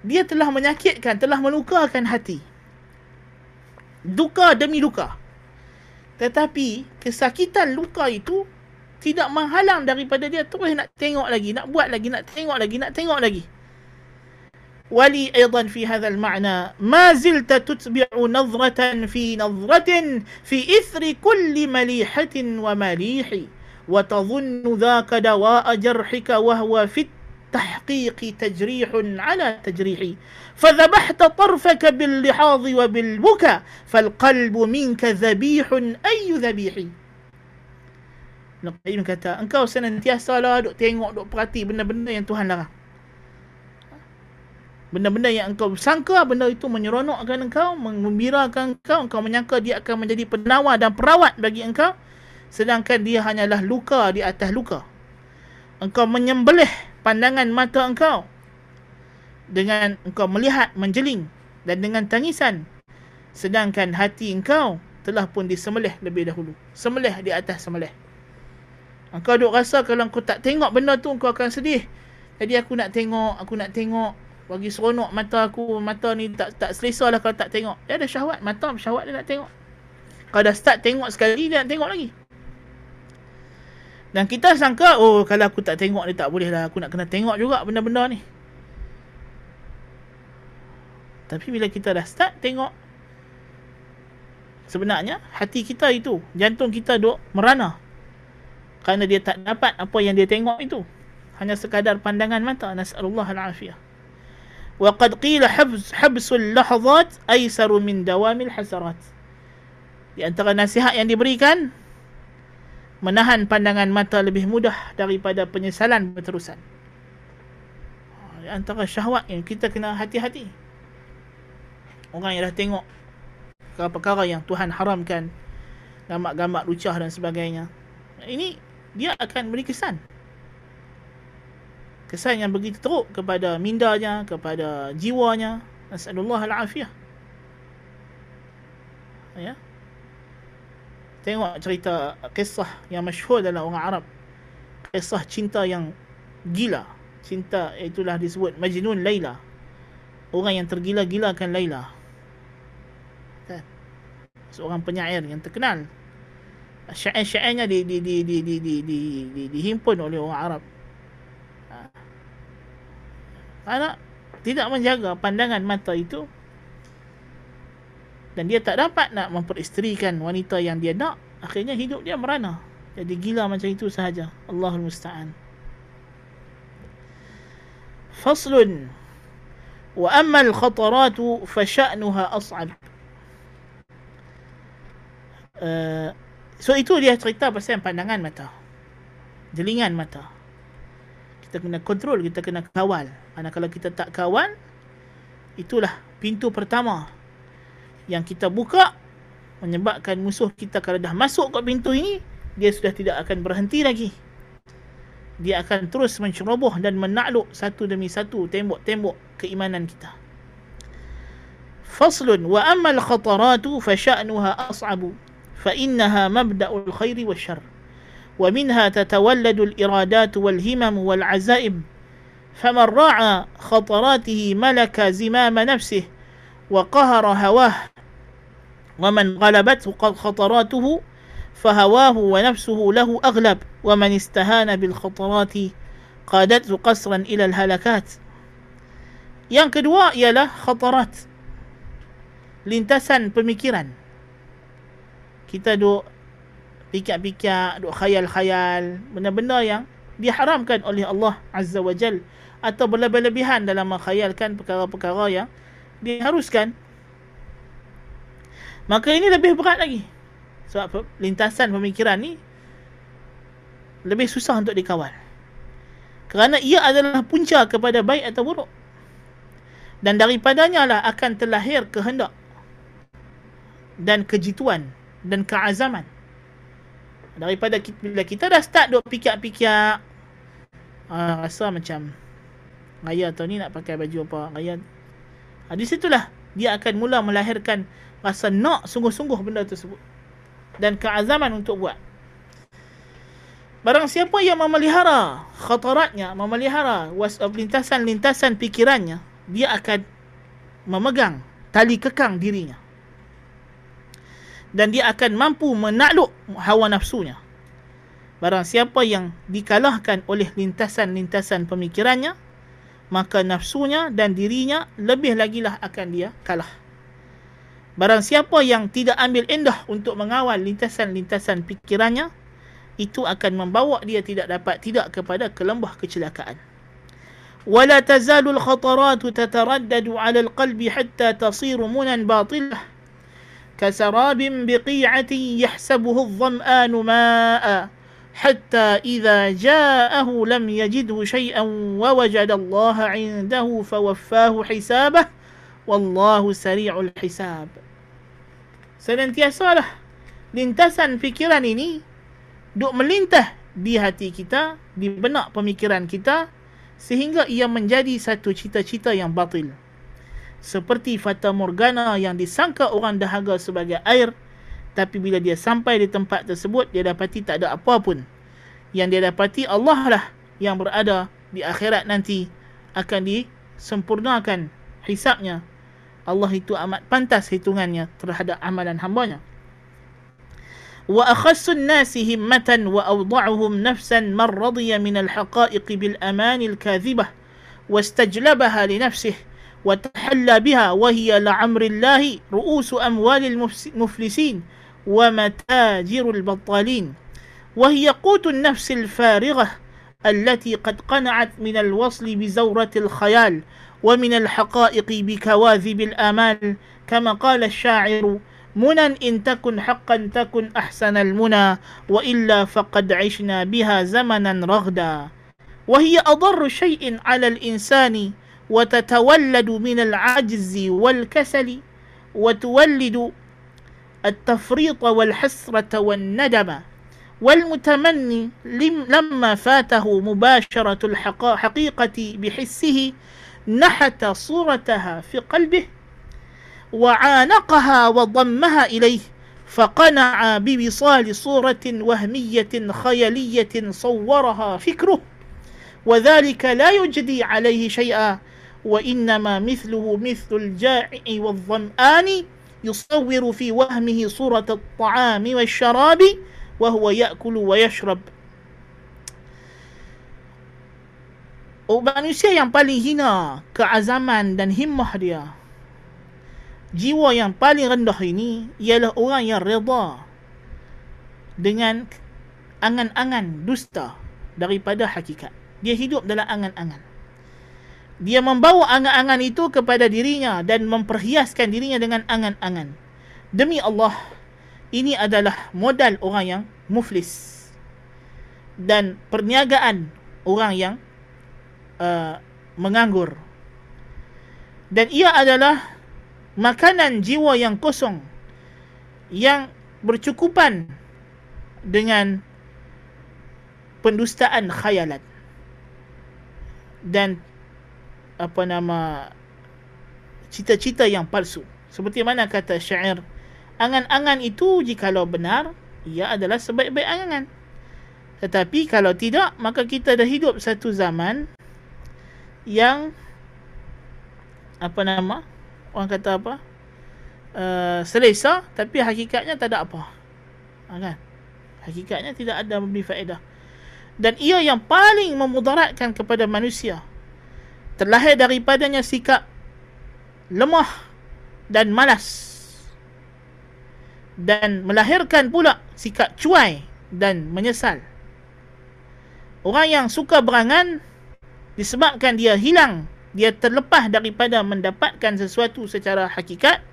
dia telah menyakitkan telah melukakan hati duka demi duka tetapi kesakitan luka itu tidak menghalang daripada dia terus nak tengok lagi, nak buat lagi, nak tengok lagi, nak tengok lagi. ولي أيضا في هذا المعنى ما زلت تتبع نظرة في نظرة في إثر كل مليحة ومليح وتظن ذاك دواء جرحك وهو في التحقيق تجريح على تجريح فذبحت طرفك باللحاظ وبالبكى فالقلب منك ذبيح أي ذبيح Ibn Qayyim kata, engkau senantiasa lah duk tengok, duk perhati benda-benda yang Tuhan larang. Benda-benda yang engkau sangka, benda itu menyeronokkan engkau, mengembirakan engkau, engkau menyangka dia akan menjadi penawar dan perawat bagi engkau, sedangkan dia hanyalah luka di atas luka. Engkau menyembelih pandangan mata engkau dengan engkau melihat menjeling dan dengan tangisan, sedangkan hati engkau telah pun disembelih lebih dahulu. Sembelih di atas sembelih. Engkau duk rasa kalau kau tak tengok benda tu kau akan sedih. Jadi aku nak tengok, aku nak tengok bagi seronok mata aku, mata ni tak tak selesa lah kalau tak tengok. Dia ada syahwat, mata syahwat dia nak tengok. Kalau dah start tengok sekali dia nak tengok lagi. Dan kita sangka, oh kalau aku tak tengok dia tak boleh lah. Aku nak kena tengok juga benda-benda ni. Tapi bila kita dah start tengok, sebenarnya hati kita itu, jantung kita duk merana kerana dia tak dapat apa yang dia tengok itu. Hanya sekadar pandangan mata nasallahu alafiyah. Wa qad qila habs habsul lahzat aysaru min dawamil hasarat di antara nasihat yang diberikan menahan pandangan mata lebih mudah daripada penyesalan berterusan. Di antara syahwat yang kita kena hati-hati. Orang yang dah tengok perkara-perkara yang Tuhan haramkan gambar-gambar lucah dan sebagainya. Ini dia akan beri kesan. Kesan yang begitu teruk kepada mindanya, kepada jiwanya. Nasallallahu al-afiyah. Ya. Tengok cerita kisah yang masyhur dalam orang Arab. Kisah cinta yang gila. Cinta itulah disebut Majnun Laila. Orang yang tergila-gilakan Laila. Kan? Seorang penyair yang terkenal syair-syairnya di di di di di di di di dihimpun oleh orang Arab. Ha. Karena tidak menjaga pandangan mata itu dan dia tak dapat nak memperisterikan wanita yang dia nak, akhirnya hidup dia merana. Jadi gila macam itu sahaja. Allahul musta'an. Faslun wa amma al-khatarat fa sya'nuha as'ab. Uh, So itu dia cerita pasal pandangan mata. Jelingan mata. Kita kena kontrol, kita kena kawal. Karena kalau kita tak kawal, itulah pintu pertama yang kita buka menyebabkan musuh kita kalau dah masuk ke pintu ini, dia sudah tidak akan berhenti lagi. Dia akan terus menceroboh dan menakluk satu demi satu tembok-tembok keimanan kita. Faslun wa amma al-khataratu fa sya'nuha as'abu. فإنها مبدأ الخير والشر ومنها تتولد الإرادات والهمم والعزائم فمن راعى خطراته ملك زمام نفسه وقهر هواه ومن غلبته خطراته فهواه ونفسه له أغلب ومن استهان بالخطرات قادته قصرا إلى الهلكات. Yang kedua ialah khatarat lintasan kita duk pikir-pikir duk khayal-khayal benda-benda yang diharamkan oleh Allah Azza wa Jal atau berlebih-lebihan dalam menghayalkan perkara-perkara yang diharuskan maka ini lebih berat lagi sebab lintasan pemikiran ni lebih susah untuk dikawal. Kerana ia adalah punca kepada baik atau buruk. Dan daripadanya lah akan terlahir kehendak dan kejituan dan keazaman. Daripada kita, bila kita dah start duk pikir-pikir uh, rasa macam raya tahun ni nak pakai baju apa raya. Uh, di situlah dia akan mula melahirkan rasa nak sungguh-sungguh benda tersebut dan keazaman untuk buat. Barang siapa yang memelihara khataratnya, memelihara was lintasan-lintasan pikirannya, dia akan memegang tali kekang dirinya Dan dia akan mampu menakluk hawa nafsunya. Barang siapa yang dikalahkan oleh lintasan-lintasan pemikirannya, maka nafsunya dan dirinya lebih lagi lah akan dia kalah. Barang siapa yang tidak ambil indah untuk mengawal lintasan-lintasan pikirannya, itu akan membawa dia tidak dapat tidak kepada kelembah kecelakaan. ولا تزال الخطرات تتردد على القلب حتى تصير منى باطلة كسراب بقيعة يحسبه الظمآن ماء حتى إذا جاءه لم يجده شيئا ووجد الله عنده فوفاه حسابه والله سريع الحساب senantiasalah lintasan fikiran ini duk melintah di hati kita, di benak pemikiran kita sehingga ia menjadi satu cita-cita yang batil. seperti Fata Morgana yang disangka orang dahaga sebagai air tapi bila dia sampai di tempat tersebut dia dapati tak ada apa pun. Yang dia dapati Allah lah yang berada di akhirat nanti akan disempurnakan hisapnya. Allah itu amat pantas hitungannya terhadap amalan hambanya. Wa akhassu an-nasi himmatan wa awda'uhum nafsan man radiya min al-haqa'iq bil amani al-kadhibah wastajlabaha li nafsihi وتحلى بها وهي لعمر الله رؤوس أموال المفلسين ومتاجر البطالين. وهي قوت النفس الفارغة التي قد قنعت من الوصل بزورة الخيال ومن الحقائق بكواذب الآمال. كما قال الشاعر منى إن تكن حقا تكن أحسن المنى وإلا فقد عشنا بها زمنا رغدا. وهي أضر شيء على الإنسان وتتولد من العجز والكسل وتولد التفريط والحسرة والندم. والمتمني لما فاته مباشرة الحقيقة بحسه نحت صورتها في قلبه وعانقها وضمها إليه فقنع بوصال صورة وهمية خيالية صورها فكره. وذلك لا يجدي عليه شيئا وإنما مثله مثل الجائع والظمآن يصور في وهمه صورة الطعام والشراب وهو يأكل ويشرب Oh, manusia yang paling hina keazaman dan himmah dia jiwa yang paling rendah ini ialah orang yang reda dengan angan-angan dusta daripada hakikat. Dia hidup dalam angan-angan. Dia membawa angan-angan itu kepada dirinya dan memperhiaskan dirinya dengan angan-angan. Demi Allah, ini adalah modal orang yang muflis. Dan perniagaan orang yang uh, menganggur. Dan ia adalah makanan jiwa yang kosong yang bercukupan dengan pendustaan khayalan dan apa nama cita-cita yang palsu. Seperti mana kata syair angan-angan itu jikalau benar ia adalah sebaik-baik angan. Tetapi kalau tidak maka kita dah hidup satu zaman yang apa nama orang kata apa uh, selesa tapi hakikatnya tak ada apa. Ha, kan? Hakikatnya tidak ada memberi faedah. Dan ia yang paling memudaratkan kepada manusia terlahir daripadanya sikap lemah dan malas. Dan melahirkan pula sikap cuai dan menyesal. Orang yang suka berangan disebabkan dia hilang dia terlepas daripada mendapatkan sesuatu secara hakikat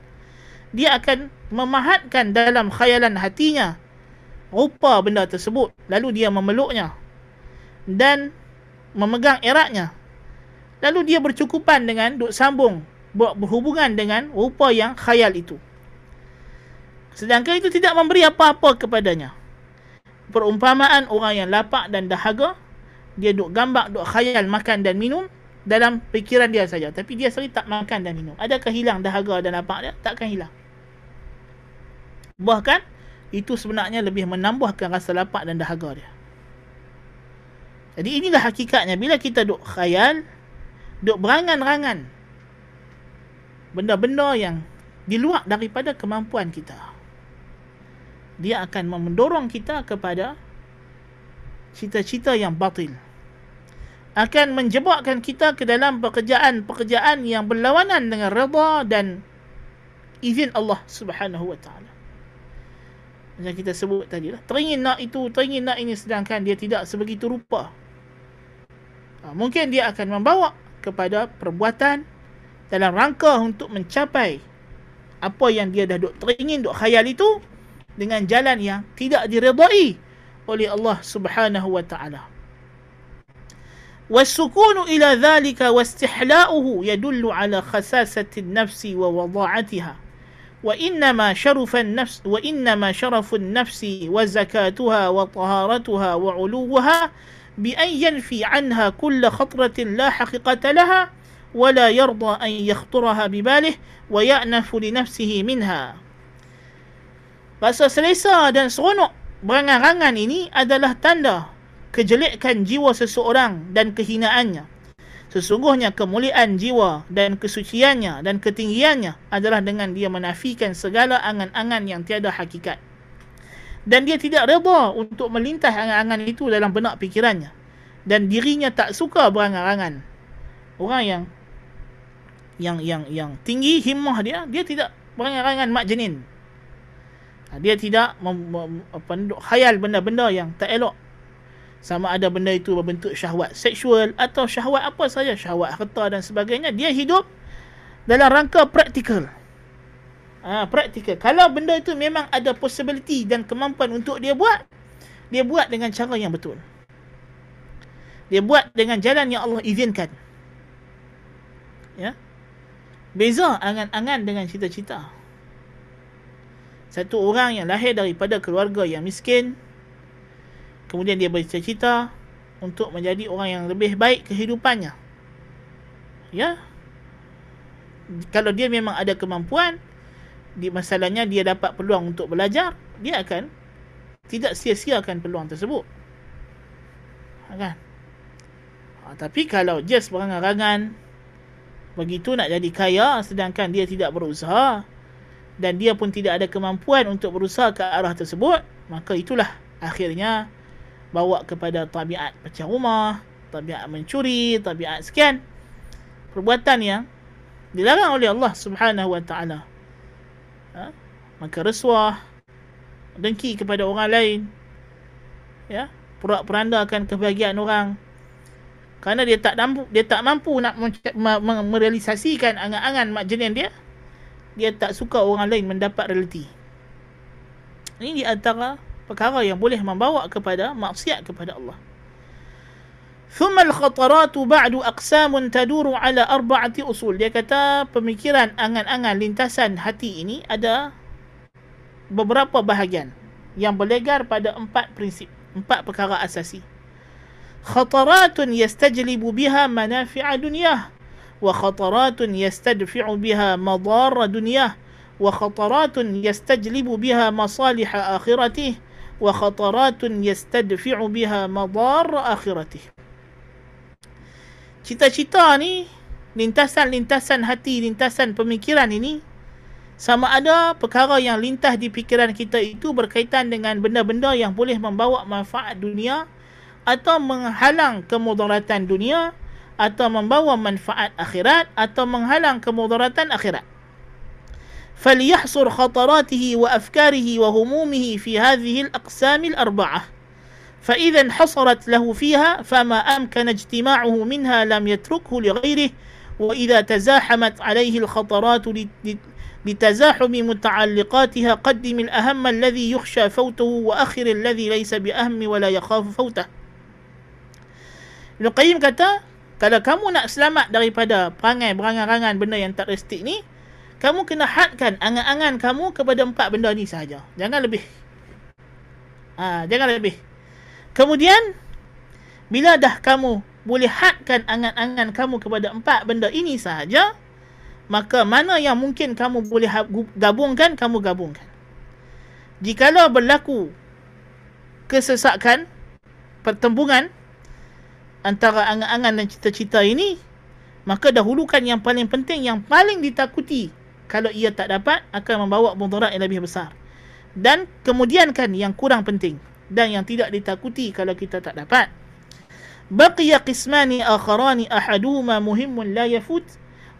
dia akan memahatkan dalam khayalan hatinya rupa benda tersebut. Lalu dia memeluknya dan memegang eratnya lalu dia bercukupan dengan duk sambung buat berhubungan dengan rupa yang khayal itu. Sedangkan itu tidak memberi apa-apa kepadanya. Perumpamaan orang yang lapar dan dahaga dia duk gambar duk khayal makan dan minum dalam fikiran dia saja. Tapi dia sendiri tak makan dan minum. Adakah hilang dahaga dan lapar dia? Takkan hilang. Bahkan itu sebenarnya lebih menambahkan rasa lapar dan dahaga dia. Jadi inilah hakikatnya. Bila kita duk khayal duk berangan-rangan benda-benda yang di luar daripada kemampuan kita dia akan mendorong kita kepada cita-cita yang batil akan menjebakkan kita ke dalam pekerjaan-pekerjaan yang berlawanan dengan redha dan izin Allah Subhanahu wa taala. Macam kita sebut tadi lah. Teringin nak itu, teringin nak ini sedangkan dia tidak sebegitu rupa. Ha, mungkin dia akan membawa kepada perbuatan dalam rangka untuk mencapai apa yang dia dah duk teringin, duk khayal itu dengan jalan yang tidak diredai oleh Allah Subhanahu wa taala. والسكون إلى ذلك واستحلاؤه يدل على خساسة النفس ووضاعتها وإنما شرف النفس وإنما شرف النفس وزكاتها وطهارتها وعلوها بأن ينفي عنها كل خطرة لا حقيقة لها ولا يرضى أن يخطرها بباله ويأنف لنفسه منها Rasa selesa dan seronok berangan-angan ini adalah tanda kejelekan jiwa seseorang dan kehinaannya. Sesungguhnya kemuliaan jiwa dan kesuciannya dan ketinggiannya adalah dengan dia menafikan segala angan-angan yang tiada hakikat. Dan dia tidak reda untuk melintas angan-angan itu dalam benak fikirannya. Dan dirinya tak suka berangan-angan. Orang yang yang yang yang tinggi himmah dia, dia tidak berangan-angan mak jenin. Dia tidak mem, mem, apa, khayal benda-benda yang tak elok sama ada benda itu berbentuk syahwat seksual atau syahwat apa saja syahwat harta dan sebagainya dia hidup dalam rangka praktikal ha, praktikal. Kalau benda itu memang ada possibility dan kemampuan untuk dia buat dia buat dengan cara yang betul. Dia buat dengan jalan yang Allah izinkan. Ya? Beza angan-angan dengan cita-cita. Satu orang yang lahir daripada keluarga yang miskin kemudian dia bercita-cita untuk menjadi orang yang lebih baik kehidupannya. Ya. Kalau dia memang ada kemampuan, di masalahnya dia dapat peluang untuk belajar, dia akan tidak sia-siakan peluang tersebut. Ha, kan? Ha, tapi kalau just berangan-angan begitu nak jadi kaya sedangkan dia tidak berusaha dan dia pun tidak ada kemampuan untuk berusaha ke arah tersebut, maka itulah akhirnya bawa kepada tabiat pecah rumah, tabiat mencuri, tabiat sekian. Perbuatan yang dilarang oleh Allah Subhanahu Wa Taala. Ha? Maka rasuah, dengki kepada orang lain. ya porak-porandakan kebahagiaan orang kerana dia tak mampu dia tak mampu nak merealisasikan angan-angan mak jenin dia dia tak suka orang lain mendapat realiti ini di antara perkara yang boleh membawa kepada maksiat kepada Allah ثم الخطرات بعد أقسام تدور على أربعة أصول dia kata pemikiran angan-angan lintasan hati ini ada beberapa bahagian yang berlegar pada empat prinsip empat perkara asasi خطرات يستجلب بها منافع دنياه وخطرات يستدفع بها مضار دنياه وخطرات يستجلب بها مصالح آخرته وخطرات يستدفع بها مضار آخرته cita-cita ni lintasan-lintasan hati, lintasan pemikiran ini sama ada perkara yang lintas di fikiran kita itu berkaitan dengan benda-benda yang boleh membawa manfaat dunia atau menghalang kemudaratan dunia atau membawa manfaat akhirat atau menghalang kemudaratan akhirat. فليحصر خطراته وأفكاره وهمومه في هذه الأقسام الأربعة فإذا انحصرت له فيها فما أمكن اجتماعه منها لم يتركه لغيره وإذا تزاحمت عليه الخطرات لتزاحم متعلقاتها قدم الأهم الذي يخشى فوته وأخر الذي ليس بأهم ولا يخاف فوته Ibn Qayyim kata kalau kamu nak selamat daripada perangai berangan-angan benda yang tak restik ni kamu kena hadkan angan-angan kamu kepada empat benda ni sahaja jangan lebih ha, jangan lebih Kemudian bila dah kamu boleh hadkan angan-angan kamu kepada empat benda ini sahaja, maka mana yang mungkin kamu boleh gabungkan, kamu gabungkan. Jikalau berlaku kesesakan, pertembungan antara angan-angan dan cita-cita ini, maka dahulukan yang paling penting, yang paling ditakuti kalau ia tak dapat akan membawa mudarat yang lebih besar. Dan kemudiankan yang kurang penting dan yang tidak ditakuti kalau kita tak dapat. بقي قسمان آخران أحدهما مهم لا يفوت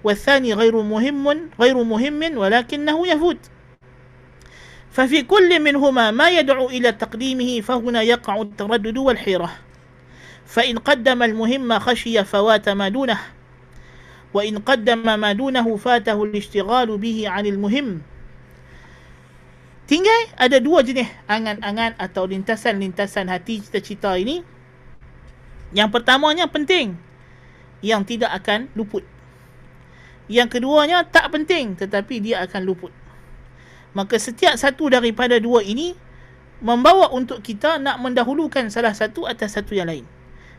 والثاني غير مهم غير مهم ولكنه يفوت ففي كل منهما ما يدعو إلى تقديمه فهنا يقع التردد والحيرة فإن قدم المهم خشي فوات ما دونه وإن قدم ما دونه فاته الاشتغال به عن المهم Tinggal ada dua jenis angan-angan atau lintasan-lintasan hati cita-cita ini. Yang pertamanya penting. Yang tidak akan luput. Yang keduanya tak penting tetapi dia akan luput. Maka setiap satu daripada dua ini membawa untuk kita nak mendahulukan salah satu atas satu yang lain.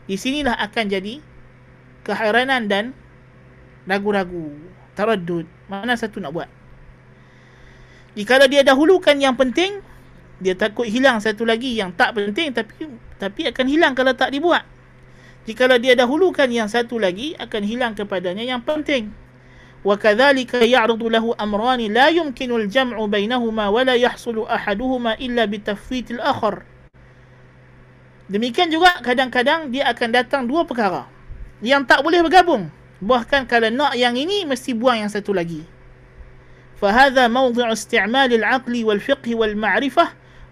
Di sinilah akan jadi kehairanan dan ragu-ragu, taraddud. Mana satu nak buat? Jika dia dahulukan yang penting, dia takut hilang satu lagi yang tak penting tapi tapi akan hilang kalau tak dibuat. Jika dia dahulukan yang satu lagi akan hilang kepadanya yang penting. وكذلك يعرض له أمران لا يمكن الجمع بينهما ولا يحصل أحدهما إلا بتفويت الآخر Demikian juga kadang-kadang dia akan datang dua perkara yang tak boleh bergabung. Bahkan kalau nak yang ini mesti buang yang satu lagi. فهذا موضع استعمال العقل والفقه والمعرفة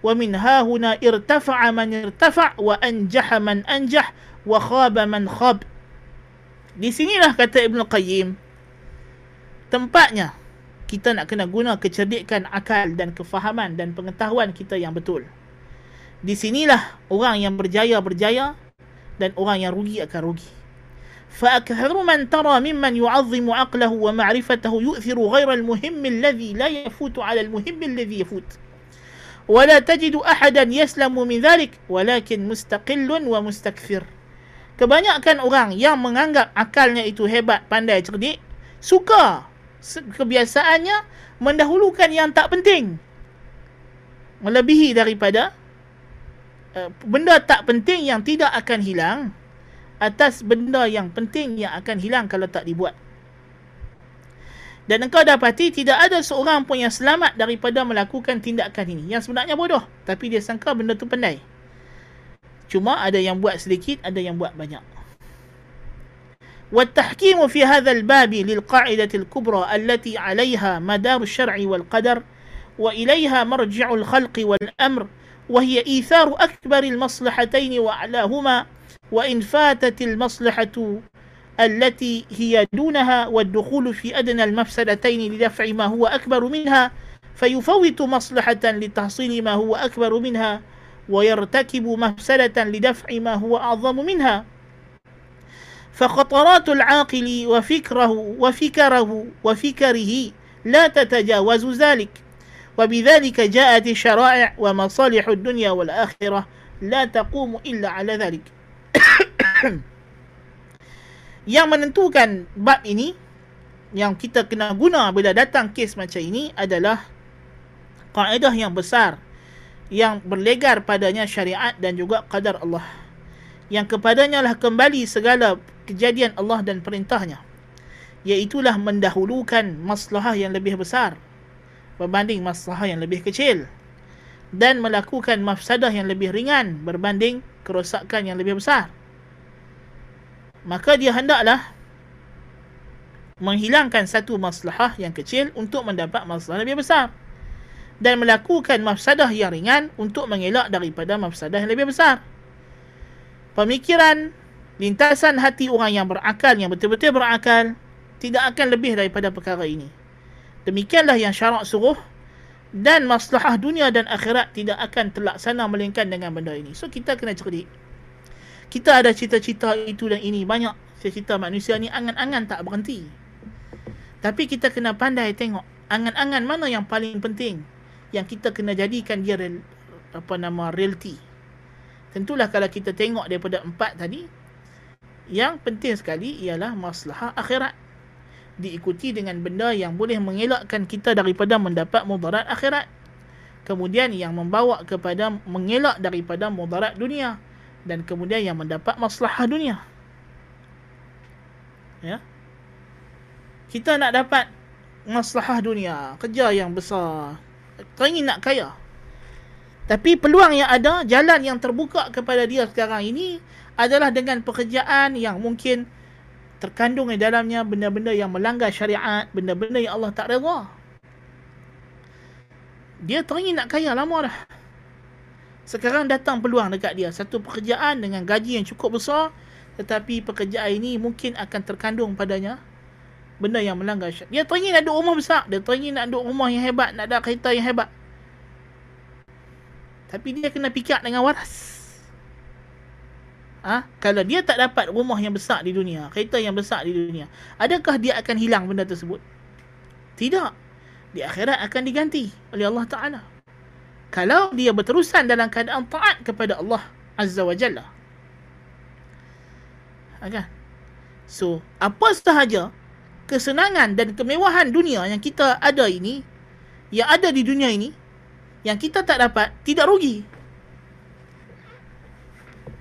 ومن ها هنا ارتفع من ارتفع وأنجح من أنجح وخاب من خاب di sinilah kata Ibn Qayyim tempatnya kita nak kena guna kecerdikan akal dan kefahaman dan pengetahuan kita yang betul di sinilah orang yang berjaya berjaya dan orang yang rugi akan rugi فأكثر من ترى ممن يعظم عقله ومعرفته يؤثر غير المهم الذي لا يفوت على المهم الذي يفوت ولا تجد أحدا يسلم من ذلك ولكن مستقل ومستكثر Kebanyakan orang yang menganggap akalnya itu hebat, pandai, cerdik, suka kebiasaannya mendahulukan yang tak penting. Melebihi daripada uh, benda tak penting yang tidak akan hilang atas benda yang penting yang akan hilang kalau tak dibuat. Dan engkau dapati tidak ada seorang pun yang selamat daripada melakukan tindakan ini. Yang sebenarnya bodoh. Tapi dia sangka benda tu pandai. Cuma ada yang buat sedikit, ada yang buat banyak. والتحكيم في هذا الباب للقاعدة الكبرى التي عليها مدار الشرع والقدر وإليها مرجع الخلق والأمر وهي إيثار أكبر المصلحتين وأعلاهما وإن فاتت المصلحة التي هي دونها والدخول في أدنى المفسدتين لدفع ما هو أكبر منها فيفوت مصلحة لتحصيل ما هو أكبر منها ويرتكب مفسدة لدفع ما هو أعظم منها. فخطرات العاقل وفكره وفكره وفكره لا تتجاوز ذلك. وبذلك جاءت الشرائع ومصالح الدنيا والآخرة لا تقوم إلا على ذلك. yang menentukan bab ini yang kita kena guna bila datang kes macam ini adalah kaedah yang besar yang berlegar padanya syariat dan juga qadar Allah. Yang kepadanya lah kembali segala kejadian Allah dan perintahnya. Iaitulah mendahulukan maslahah yang lebih besar berbanding maslahah yang lebih kecil dan melakukan mafsadah yang lebih ringan berbanding kerosakan yang lebih besar maka dia hendaklah menghilangkan satu maslahah yang kecil untuk mendapat masalah lebih besar dan melakukan mafsadah yang ringan untuk mengelak daripada mafsadah yang lebih besar. Pemikiran lintasan hati orang yang berakal yang betul-betul berakal tidak akan lebih daripada perkara ini. Demikianlah yang syarak suruh dan maslahah dunia dan akhirat tidak akan terlaksana melainkan dengan benda ini. So kita kena cerdik. Kita ada cita-cita itu dan ini banyak. Cita-cita manusia ni angan-angan tak berhenti. Tapi kita kena pandai tengok angan-angan mana yang paling penting yang kita kena jadikan dia real, apa nama reality. Tentulah kalau kita tengok daripada empat tadi yang penting sekali ialah masalah akhirat diikuti dengan benda yang boleh mengelakkan kita daripada mendapat mudarat akhirat. Kemudian yang membawa kepada mengelak daripada mudarat dunia dan kemudian yang mendapat masalah dunia. Ya kita nak dapat masalah dunia, kerja yang besar, teringin nak kaya. Tapi peluang yang ada, jalan yang terbuka kepada dia sekarang ini adalah dengan pekerjaan yang mungkin terkandung di dalamnya benda-benda yang melanggar syariat, benda-benda yang Allah tak reda. Dia teringin nak kaya lama dah. Sekarang datang peluang dekat dia. Satu pekerjaan dengan gaji yang cukup besar. Tetapi pekerjaan ini mungkin akan terkandung padanya benda yang melanggar syariat. Dia teringin nak duduk rumah besar. Dia teringin nak duduk rumah yang hebat. Nak ada kereta yang hebat. Tapi dia kena fikir dengan waras. Ha? Kalau dia tak dapat rumah yang besar di dunia. Kereta yang besar di dunia. Adakah dia akan hilang benda tersebut? Tidak. Di akhirat akan diganti oleh Allah Ta'ala. Kalau dia berterusan dalam keadaan taat kepada Allah Azza wa Jalla. Okay. Ha, so, apa sahaja kesenangan dan kemewahan dunia yang kita ada ini, yang ada di dunia ini, yang kita tak dapat, tidak rugi.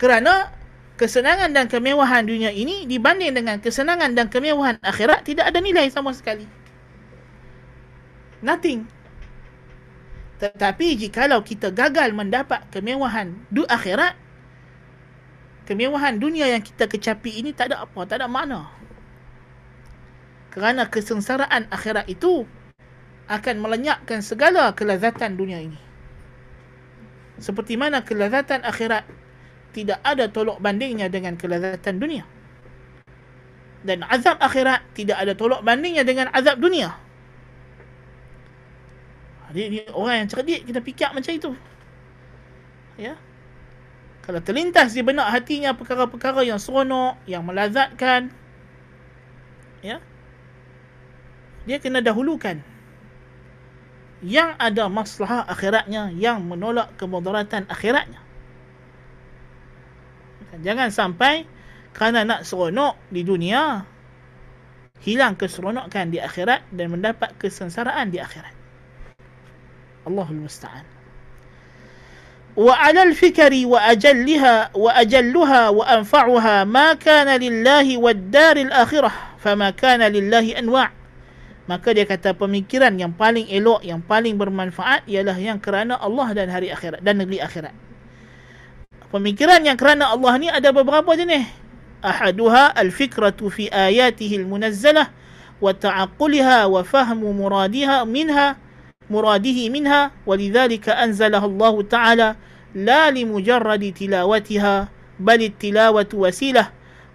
Kerana kesenangan dan kemewahan dunia ini dibanding dengan kesenangan dan kemewahan akhirat tidak ada nilai sama sekali. Nothing. Tetapi jikalau kita gagal mendapat kemewahan du akhirat, kemewahan dunia yang kita kecapi ini tak ada apa, tak ada makna kerana kesengsaraan akhirat itu akan melenyapkan segala kelazatan dunia ini. Seperti mana kelazatan akhirat tidak ada tolok bandingnya dengan kelazatan dunia. Dan azab akhirat tidak ada tolok bandingnya dengan azab dunia. Jadi orang yang cerdik kita fikir macam itu. Ya. Kalau terlintas di benak hatinya perkara-perkara yang seronok, yang melazatkan, ya dia kena dahulukan yang ada masalah akhiratnya yang menolak kemudaratan akhiratnya Kan? Jangan sampai kerana nak seronok di dunia, hilang keseronokan di akhirat dan mendapat kesengsaraan di akhirat. Allahul Musta'an. وعلى الفكر وأجلها وأجلها وأنفعها ما كان لله والدار الآخرة فما kana lillahi anwa'. maka dia kata pemikiran yang paling elok yang paling bermanfaat ialah yang kerana Allah dan hari akhirat dan negeri akhirat pemikiran yang kerana Allah ni ada beberapa jenis ahaduha al-fikratu fi ayatihi al-munazzalah wa ta'aqquliha wa fahmu muradiha minha muradihi minha walidhalika anzalaha Allah Ta'ala لا لمجرد تلاوتها بل التلاوة وسيلة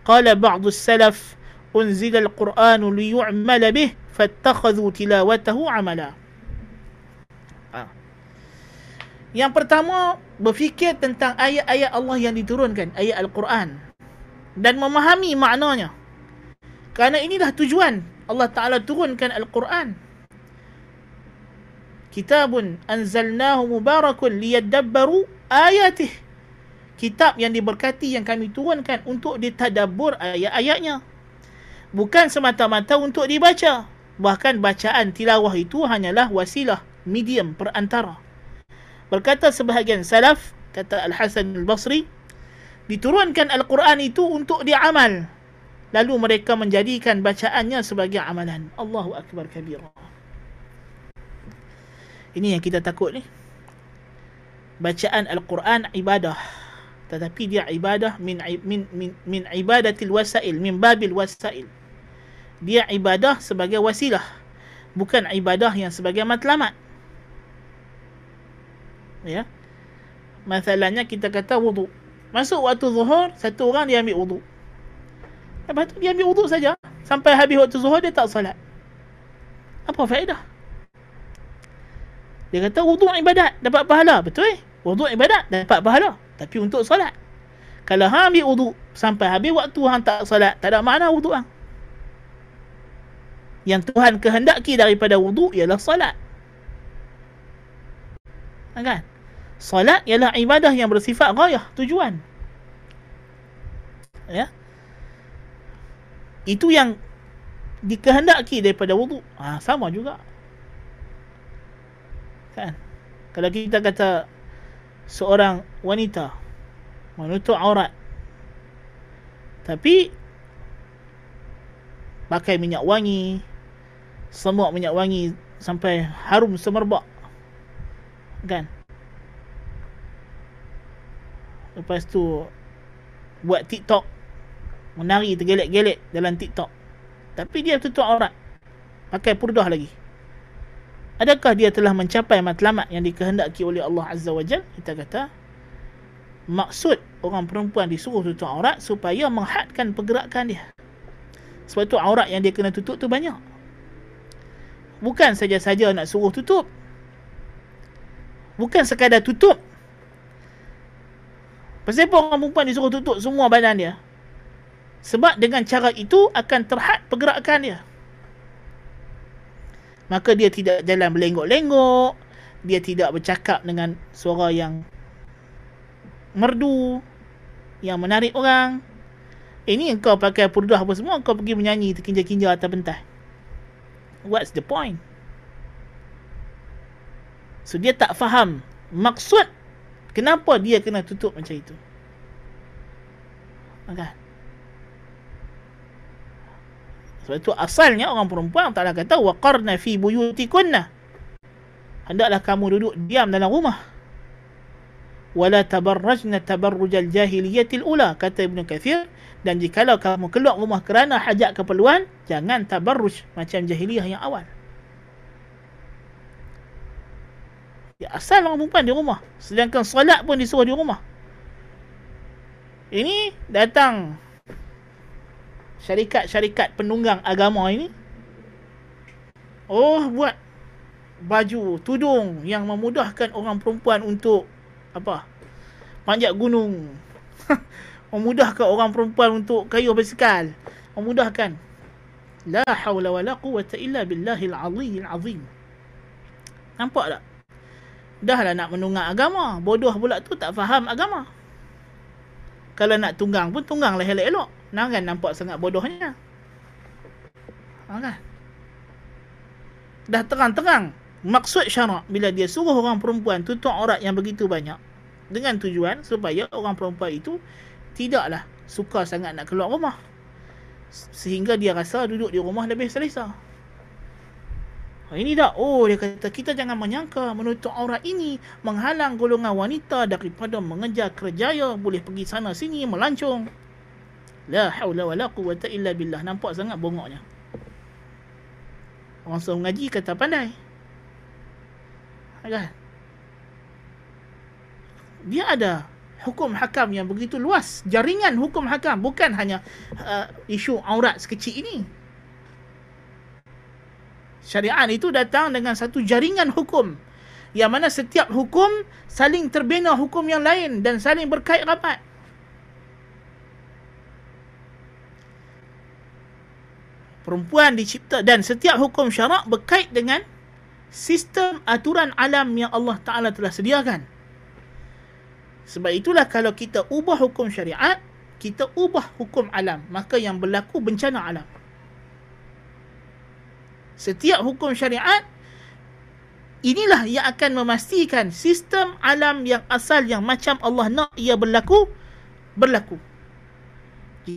قال بعض السلف أنزل القرآن ليعمل به فاتخذوا تلاوته عملا Yang pertama, berfikir tentang ayat-ayat Allah yang diturunkan, ayat Al-Quran. Dan memahami maknanya. Kerana inilah tujuan Allah Ta'ala turunkan Al-Quran. Kitabun anzalnahu mubarakun liyadabbaru ayatih. Kitab yang diberkati yang kami turunkan untuk ditadabur ayat-ayatnya. Bukan semata-mata untuk dibaca. Bahkan bacaan tilawah itu hanyalah wasilah, medium perantara. Berkata sebahagian salaf, kata Al-Hasan Al-Basri, diturunkan Al-Quran itu untuk diamal. Lalu mereka menjadikan bacaannya sebagai amalan. Allahu Akbar kabira. Ini yang kita takut ni. Bacaan Al-Quran ibadah. Tetapi dia ibadah min min min, min ibadatil wasail, min babil wasail. Dia ibadah sebagai wasilah. Bukan ibadah yang sebagai matlamat. Ya. Masalahnya kita kata wudu. Masuk waktu zuhur, satu orang dia ambil wudu. Lepas tu dia ambil wudu saja. Sampai habis waktu zuhur dia tak salat. Apa faedah? Dia kata wudu ibadat dapat pahala. Betul eh? Wudu ibadat dapat pahala. Tapi untuk salat. Kalau hang ambil wudu sampai habis waktu hang tak salat, tak ada makna wudu hang. Yang Tuhan kehendaki daripada wudu ialah salat. Kan? Salat ialah ibadah yang bersifat gayah, tujuan. Ya itu yang dikehendaki daripada wudu. Ha, sama juga. Kan? Kalau kita kata seorang wanita menutup aurat tapi pakai minyak wangi semua minyak wangi sampai harum semerbak kan lepas tu buat TikTok menari tergelek-gelek dalam TikTok. Tapi dia tutup aurat. Pakai purdah lagi. Adakah dia telah mencapai matlamat yang dikehendaki oleh Allah Azza wa Jal? Kita kata, maksud orang perempuan disuruh tutup aurat supaya menghadkan pergerakan dia. Sebab tu aurat yang dia kena tutup tu banyak. Bukan saja-saja nak suruh tutup. Bukan sekadar tutup. Apa orang perempuan disuruh tutup semua badan dia? Sebab dengan cara itu akan terhad pergerakan dia. Maka dia tidak jalan berlenggok-lenggok. Dia tidak bercakap dengan suara yang merdu. Yang menarik orang. Ini eh, engkau pakai purdah apa semua. Engkau pergi menyanyi terkinja-kinja atas pentas. What's the point? So dia tak faham maksud kenapa dia kena tutup macam itu. Maka sebab itu asalnya orang perempuan Ta'ala kata waqarna fi buyutikunna. Hendaklah kamu duduk diam dalam rumah. Wala tabarrajna tabarrujal jahiliyatil ula kata Ibn Kathir dan jikalau kamu keluar rumah kerana hajat keperluan jangan tabarruj macam jahiliyah yang awal. Ya, asal orang perempuan di rumah. Sedangkan solat pun disuruh di rumah. Ini datang syarikat-syarikat penunggang agama ini. Oh buat baju tudung yang memudahkan orang perempuan untuk apa? Panjat gunung. Memudahkan orang perempuan untuk kayuh basikal. Memudahkan. La haula wala quwwata illa billahil aliyyil azim. Nampak tak dah lah nak menunggang agama bodoh pula tu tak faham agama kalau nak tunggang pun tunggang lah elok-elok Jangan nampak sangat bodohnya. Ha, kan? Dah terang-terang maksud syarak bila dia suruh orang perempuan tutup aurat yang begitu banyak dengan tujuan supaya orang perempuan itu tidaklah suka sangat nak keluar rumah sehingga dia rasa duduk di rumah lebih selesa. Ha, ini dah, oh dia kata kita jangan menyangka menutup aurat ini menghalang golongan wanita daripada mengejar kerjaya boleh pergi sana sini melancong. La haula wala quwwata illa billah. Nampak sangat bongoknya. Orang suruh mengaji kata pandai. Kan? dia ada hukum hakam yang begitu luas. Jaringan hukum hakam bukan hanya uh, isu aurat sekecil ini. Syariat itu datang dengan satu jaringan hukum yang mana setiap hukum saling terbina hukum yang lain dan saling berkait rapat. Perempuan dicipta dan setiap hukum syarak berkait dengan sistem aturan alam yang Allah Ta'ala telah sediakan. Sebab itulah kalau kita ubah hukum syariat, kita ubah hukum alam. Maka yang berlaku bencana alam. Setiap hukum syariat, inilah yang akan memastikan sistem alam yang asal yang macam Allah nak ia berlaku, berlaku.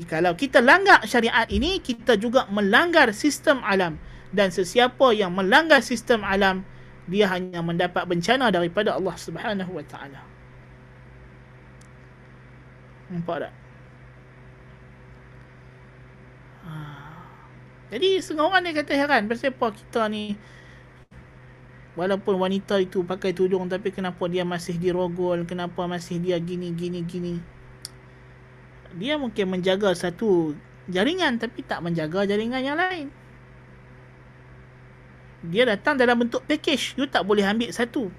Kalau kita langgar syariat ini, kita juga melanggar sistem alam. Dan sesiapa yang melanggar sistem alam, dia hanya mendapat bencana daripada Allah Subhanahu Wa Taala. Nampak tak? Jadi setengah orang dia kata heran. Kenapa kita ni Walaupun wanita itu pakai tudung Tapi kenapa dia masih dirogol? Kenapa masih dia gini gini gini? Dia mungkin menjaga satu jaringan Tapi tak menjaga jaringan yang lain. Dia datang dalam bentuk package. You tak boleh ambil satu.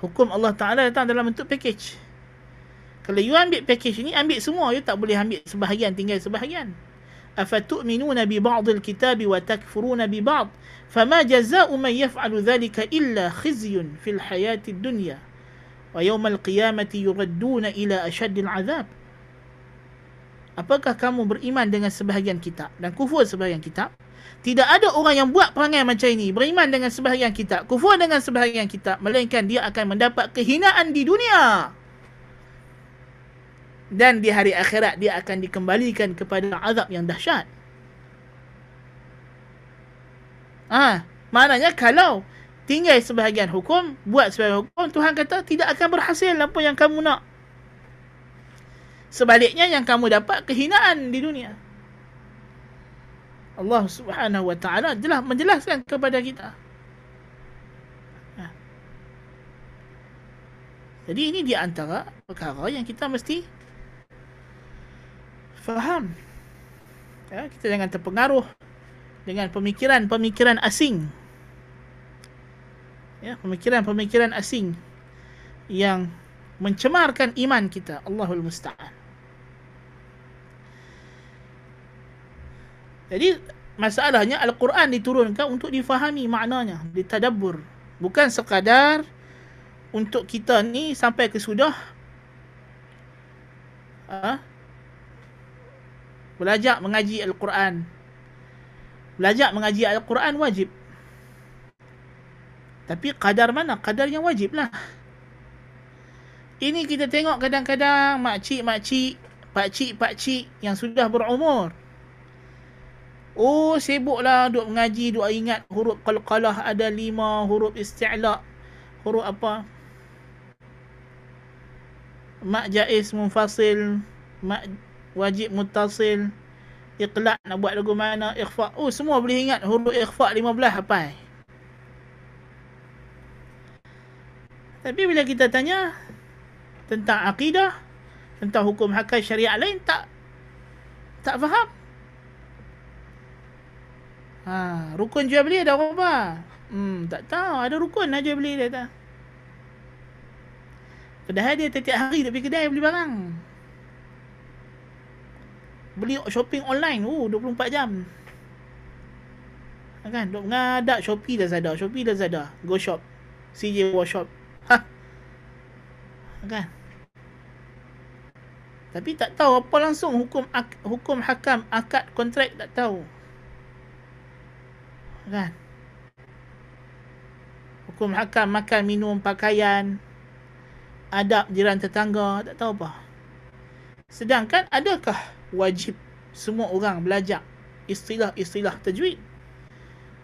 Hukum Allah Ta'ala datang dalam bentuk package. Kalau you ambil package ni, ambil semua. You tak boleh ambil sebahagian, tinggal sebahagian. أفتؤمنون ببعض الكتاب وتكفرون ببعض فما جزاء من يفعل ذلك إلا خزي في الحياة الدنيا ويوم القيامة يردون إلى أشد العذاب Apakah kamu beriman dengan sebahagian kitab dan kufur sebahagian kitab? Tidak ada orang yang buat perangai macam ini, beriman dengan sebahagian kitab, kufur dengan sebahagian kitab, melainkan dia akan mendapat kehinaan di dunia dan di hari akhirat dia akan dikembalikan kepada azab yang dahsyat. Ah, ha, maknanya kalau tinggal sebahagian hukum, buat sebahagian hukum, Tuhan kata tidak akan berhasil apa yang kamu nak. Sebaliknya yang kamu dapat kehinaan di dunia. Allah Subhanahu wa taala telah menjelaskan kepada kita. Ha. Jadi ini di antara perkara yang kita mesti faham? Ya, kita jangan terpengaruh dengan pemikiran-pemikiran asing. Ya pemikiran-pemikiran asing yang mencemarkan iman kita. Allahul musta'an. Jadi masalahnya al-Quran diturunkan untuk difahami maknanya ditadabbur. Bukan sekadar untuk kita ni sampai ke sudah ha? Belajar mengaji Al-Quran. Belajar mengaji Al-Quran wajib. Tapi kadar mana? Kadar yang wajib lah. Ini kita tengok kadang-kadang makcik-makcik, pakcik-pakcik yang sudah berumur. Oh, sibuklah duk mengaji, duk ingat huruf qalqalah ada lima, huruf isti'la, huruf apa? Mak jais munfasil, mak wajib mutasil. Iqla nak buat lagu mana ikhfa. Oh semua boleh ingat huruf ikhfa 15 apa tapi bila kita tanya tentang akidah tentang hukum hakam syariat lain tak tak faham. Ha rukun jual beli ada apa? Hmm tak tahu. Ada rukun nak jual beli dia tak. Padahal dia setiap hari dia pergi kedai beli barang beli shopping online. Oh 24 jam. Kan? Dok ngadak Shopee Lazada Shopee Lazada Go Shop. CJ Workshop ha. Kan? Tapi tak tahu apa langsung hukum hukum hakam akad kontrak tak tahu. Kan? Hukum hakam makan minum pakaian adab jiran tetangga tak tahu apa. Sedangkan adakah wajib semua orang belajar istilah-istilah tajwid?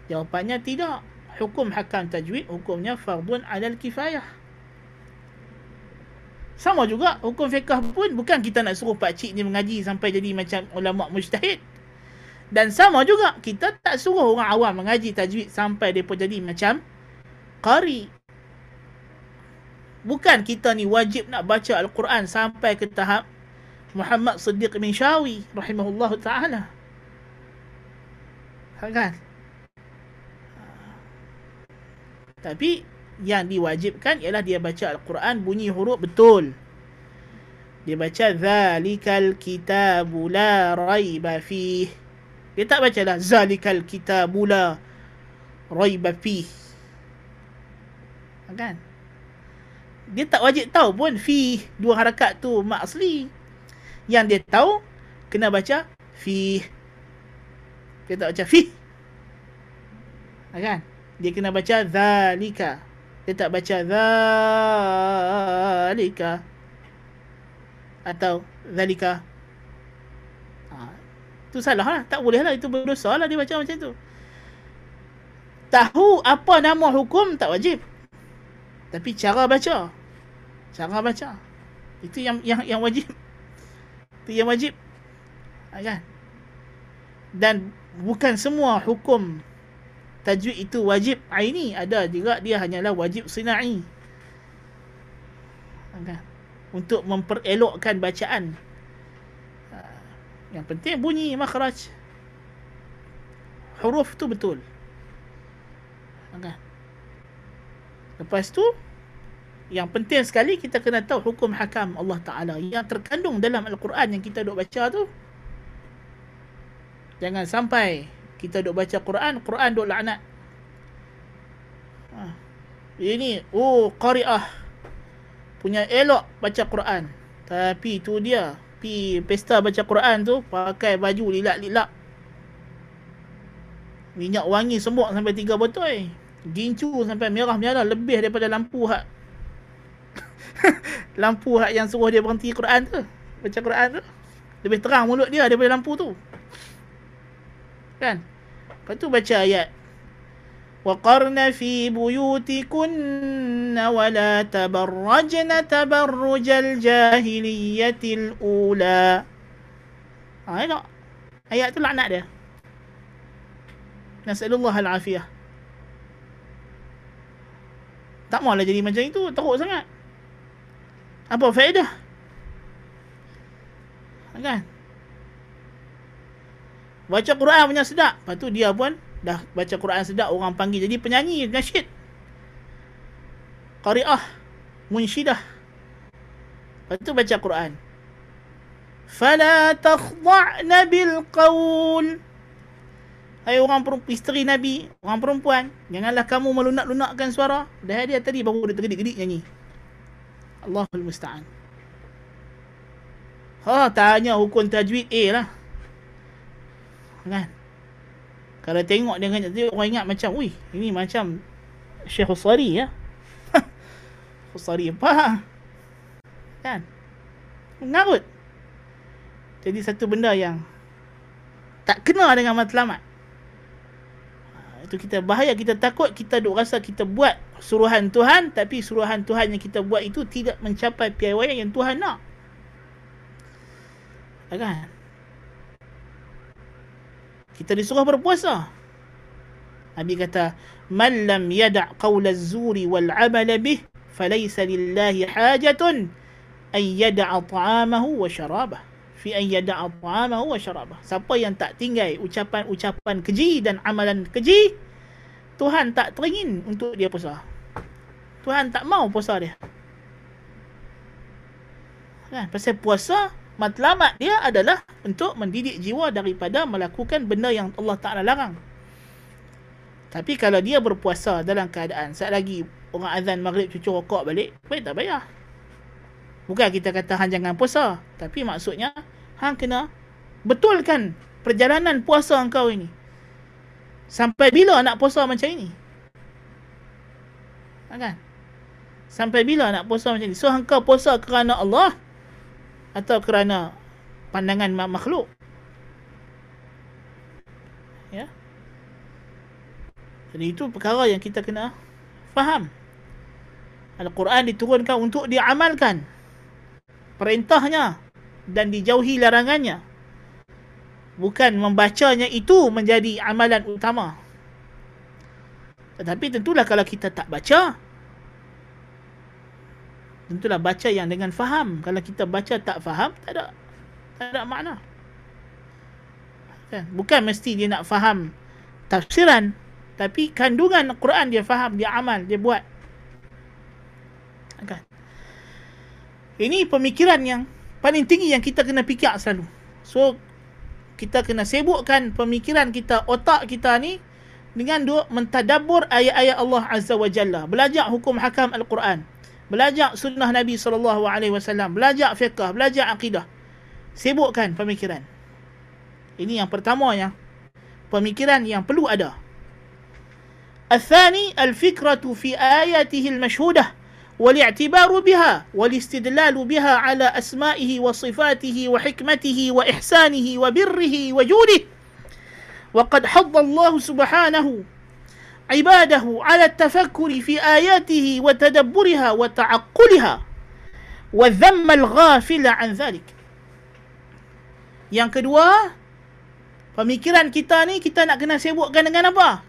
Jawapannya tidak. Hukum hakam tajwid hukumnya fardun alal kifayah. Sama juga hukum fiqah pun bukan kita nak suruh pak cik ni mengaji sampai jadi macam ulama mujtahid. Dan sama juga kita tak suruh orang awam mengaji tajwid sampai depa jadi macam qari. Bukan kita ni wajib nak baca Al-Quran sampai ke tahap Muhammad Siddiq bin Syawi rahimahullah ta'ala. Ha, kan? Tapi yang diwajibkan ialah dia baca Al-Quran bunyi huruf betul. Dia baca zalikal kitabu la raiba fih. Dia tak baca lah zalikal kitabu la raiba fih. Ha, kan? Dia tak wajib tahu pun fih dua harakat tu mak asli. Yang dia tahu kena baca fih. Dia tak baca fih. Ha, kan? Dia kena baca zalika. Dia tak baca zalika. Atau zalika. Ha. Itu salah lah. Tak boleh lah. Itu berdosa lah dia baca macam tu. Tahu apa nama hukum tak wajib. Tapi cara baca. Cara baca. Itu yang yang yang wajib. Itu yang wajib. Ha, kan? Dan bukan semua hukum tajwid itu wajib aini ada juga dia hanyalah wajib sinai okay. untuk memperelokkan bacaan ha. yang penting bunyi makhraj huruf tu betul okay. lepas tu yang penting sekali kita kena tahu hukum hakam Allah Ta'ala yang terkandung dalam Al-Quran yang kita duk baca tu jangan sampai kita duk baca Quran, Quran duk laknat. Ha. Ini, oh, qari'ah. Punya elok baca Quran. Tapi tu dia. Pi pesta baca Quran tu, pakai baju lilak-lilak. Minyak wangi semua sampai tiga botol. Gincu sampai merah-merah lebih daripada lampu hak. lampu hak yang suruh dia berhenti Quran tu. Baca Quran tu. Lebih terang mulut dia daripada lampu tu. Kan? Lepas tu baca ayat. وَقَرْنَ فِي بُيُوتِكُنَّ وَلَا تَبَرَّجْنَ تَبَرُّجَ الْجَاهِلِيَّةِ الْأُولَى Ha, ayat Ayat tu laknat dia. Nasalullah al-afiyah. Tak maulah jadi macam itu. Teruk sangat. apa faedah? Kan? Baca Quran punya sedap. Lepas tu dia pun dah baca Quran sedap orang panggil jadi penyanyi nasyid. Qari'ah, munsyidah. Lepas tu baca Quran. Fala takhda'na bil qawl. Hai orang perempuan, isteri Nabi, orang perempuan, janganlah kamu melunak-lunakkan suara. Dah dia tadi baru dia tergedik-gedik nyanyi. Allahul musta'an. Ha, tanya hukum tajwid A lah. Kan? Kalau tengok dengan tu orang ingat macam ui ini macam Syekh Usari ya. Usari apa? Kan? Mengarut. Jadi satu benda yang tak kena dengan matlamat itu kita bahaya kita takut kita duk rasa kita buat suruhan Tuhan tapi suruhan Tuhan yang kita buat itu tidak mencapai piawaian yang Tuhan nak kan kita disuruh berpuasa. Nabi kata, "Man lam yada' qawl az-zuri wal 'amal bih, falaysa lillahi hajatun an yada'a ta'amahu wa syarabah." Fi an yada'a ta'amahu wa syarabah. Siapa yang tak tinggal ucapan-ucapan keji dan amalan keji, Tuhan tak teringin untuk dia puasa. Tuhan tak mau puasa dia. Kan? Pasal puasa matlamat dia adalah untuk mendidik jiwa daripada melakukan benda yang Allah Ta'ala larang. Tapi kalau dia berpuasa dalam keadaan saat lagi orang azan maghrib cucu rokok balik, baik tak bayar. Bukan kita kata hang jangan puasa. Tapi maksudnya, hang kena betulkan perjalanan puasa engkau ini. Sampai bila nak puasa macam ini? Kan? Sampai bila nak puasa macam ini? So, engkau puasa kerana Allah, atau kerana pandangan makhluk ya jadi itu perkara yang kita kena faham Al-Quran diturunkan untuk diamalkan perintahnya dan dijauhi larangannya bukan membacanya itu menjadi amalan utama tetapi tentulah kalau kita tak baca tentulah baca yang dengan faham. Kalau kita baca tak faham, tak ada tak ada makna. Kan? Bukan mesti dia nak faham tafsiran, tapi kandungan Quran dia faham, dia amal, dia buat. Kan? Ini pemikiran yang paling tinggi yang kita kena fikir selalu. So kita kena sibukkan pemikiran kita, otak kita ni dengan duk mentadabbur ayat-ayat Allah Azza wa Jalla, belajar hukum hakam al-Quran, belajar sunnah Nabi sallallahu alaihi wasallam, belajar fiqh, belajar akidah. Sibukkan pemikiran. Ini yang pertama yang Pemikiran yang perlu ada. Al-thani al-fikratu fi ayatihi al-mashhudah. والاعتبار بها والاستدلال بها على أسمائه وصفاته وحكمته وإحسانه وبره وجوده وقد حض الله سبحانه عباده على التفكر في آياته وتدبرها وتعقلها وذم الغافل عن ذلك Yang kedua, pemikiran kita ni kita nak kena sibukkan dengan apa?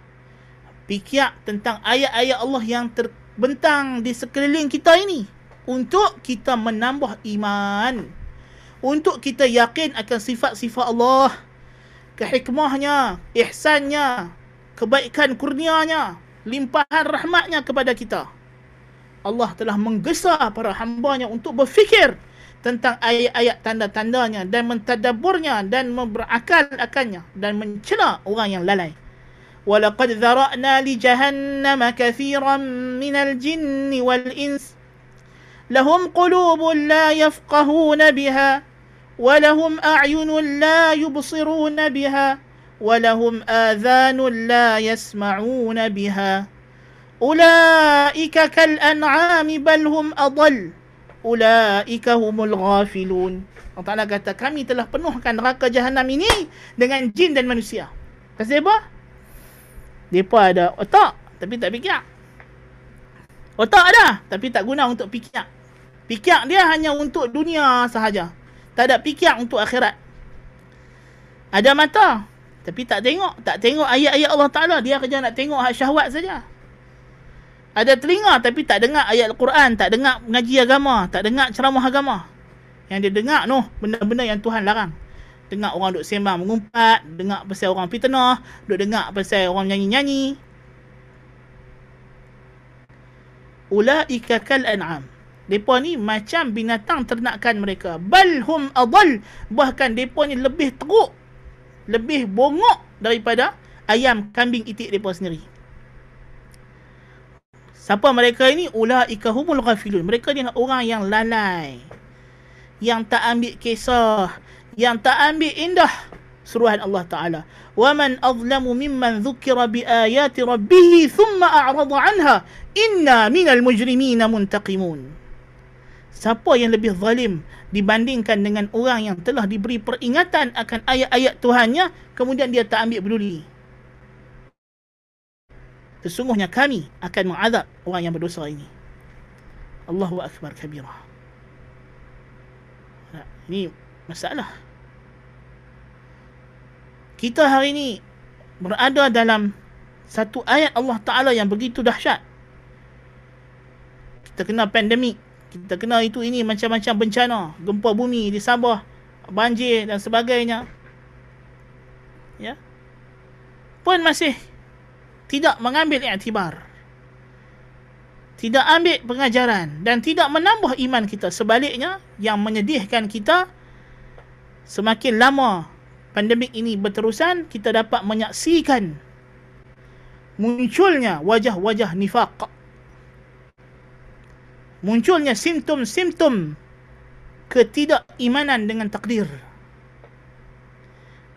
Fikir tentang ayat-ayat Allah yang terbentang di sekeliling kita ini untuk kita menambah iman. Untuk kita yakin akan sifat-sifat Allah kehikmahnya, ihsannya, kebaikan kurnianya, limpahan rahmatnya kepada kita. Allah telah menggesa para hambanya untuk berfikir tentang ayat-ayat tanda-tandanya dan mentadaburnya dan berakal akannya dan mencela orang yang lalai. Walaqad dhara'na li jahannam kathiran min al-jinn wal-ins lahum qulubun la yafqahuna biha ولهم أعين لا يبصرون بها ولهم آذان لا يسمعون بها أولئك كالأنعام بل هم أضل أولئك هم الغافلون Allah Ta'ala kata kami telah penuhkan neraka jahanam ini dengan jin dan manusia. Pasal apa? Mereka ada otak tapi tak fikir. Otak ada tapi tak guna untuk fikir. Fikir dia hanya untuk dunia sahaja tak ada fikir untuk akhirat. Ada mata, tapi tak tengok. Tak tengok ayat-ayat Allah Ta'ala. Dia kerja nak tengok hak syahwat saja. Ada telinga, tapi tak dengar ayat Al-Quran. Tak dengar mengaji agama. Tak dengar ceramah agama. Yang dia dengar, noh, benda-benda yang Tuhan larang. Dengar orang duk sembang mengumpat. Dengar pasal orang fitnah. Duk dengar pasal orang nyanyi-nyanyi. Ula'ika kal an'am. Depa ni macam binatang ternakan mereka. Bal hum adall. Bahkan depa ni lebih teruk. Lebih bongok daripada ayam kambing itik depa sendiri. Siapa mereka ini? Ulaika humul ghafilun. Mereka ni orang yang lalai. Yang tak ambil kisah Yang tak ambil indah. Suruhan Allah Ta'ala. وَمَنْ أَظْلَمُ مِمَّنْ ذُكِّرَ بِآيَاتِ رَبِّهِ ثُمَّ أَعْرَضَ عَنْهَا إِنَّا مِنَ الْمُجْرِمِينَ مُنْتَقِمُونَ siapa yang lebih zalim dibandingkan dengan orang yang telah diberi peringatan akan ayat-ayat Tuhannya kemudian dia tak ambil peduli sesungguhnya kami akan mengazab orang yang berdosa ini Allahu akbar kabira ini masalah kita hari ini berada dalam satu ayat Allah Ta'ala yang begitu dahsyat. Kita kena pandemik. Kita kena itu ini macam-macam bencana. Gempa bumi di Sabah banjir dan sebagainya. Ya? Pun masih tidak mengambil iktibar tidak ambil pengajaran dan tidak menambah iman kita. Sebaliknya yang menyedihkan kita semakin lama pandemik ini berterusan kita dapat menyaksikan munculnya wajah-wajah nifaq munculnya simptom-simptom ketidakimanan dengan takdir.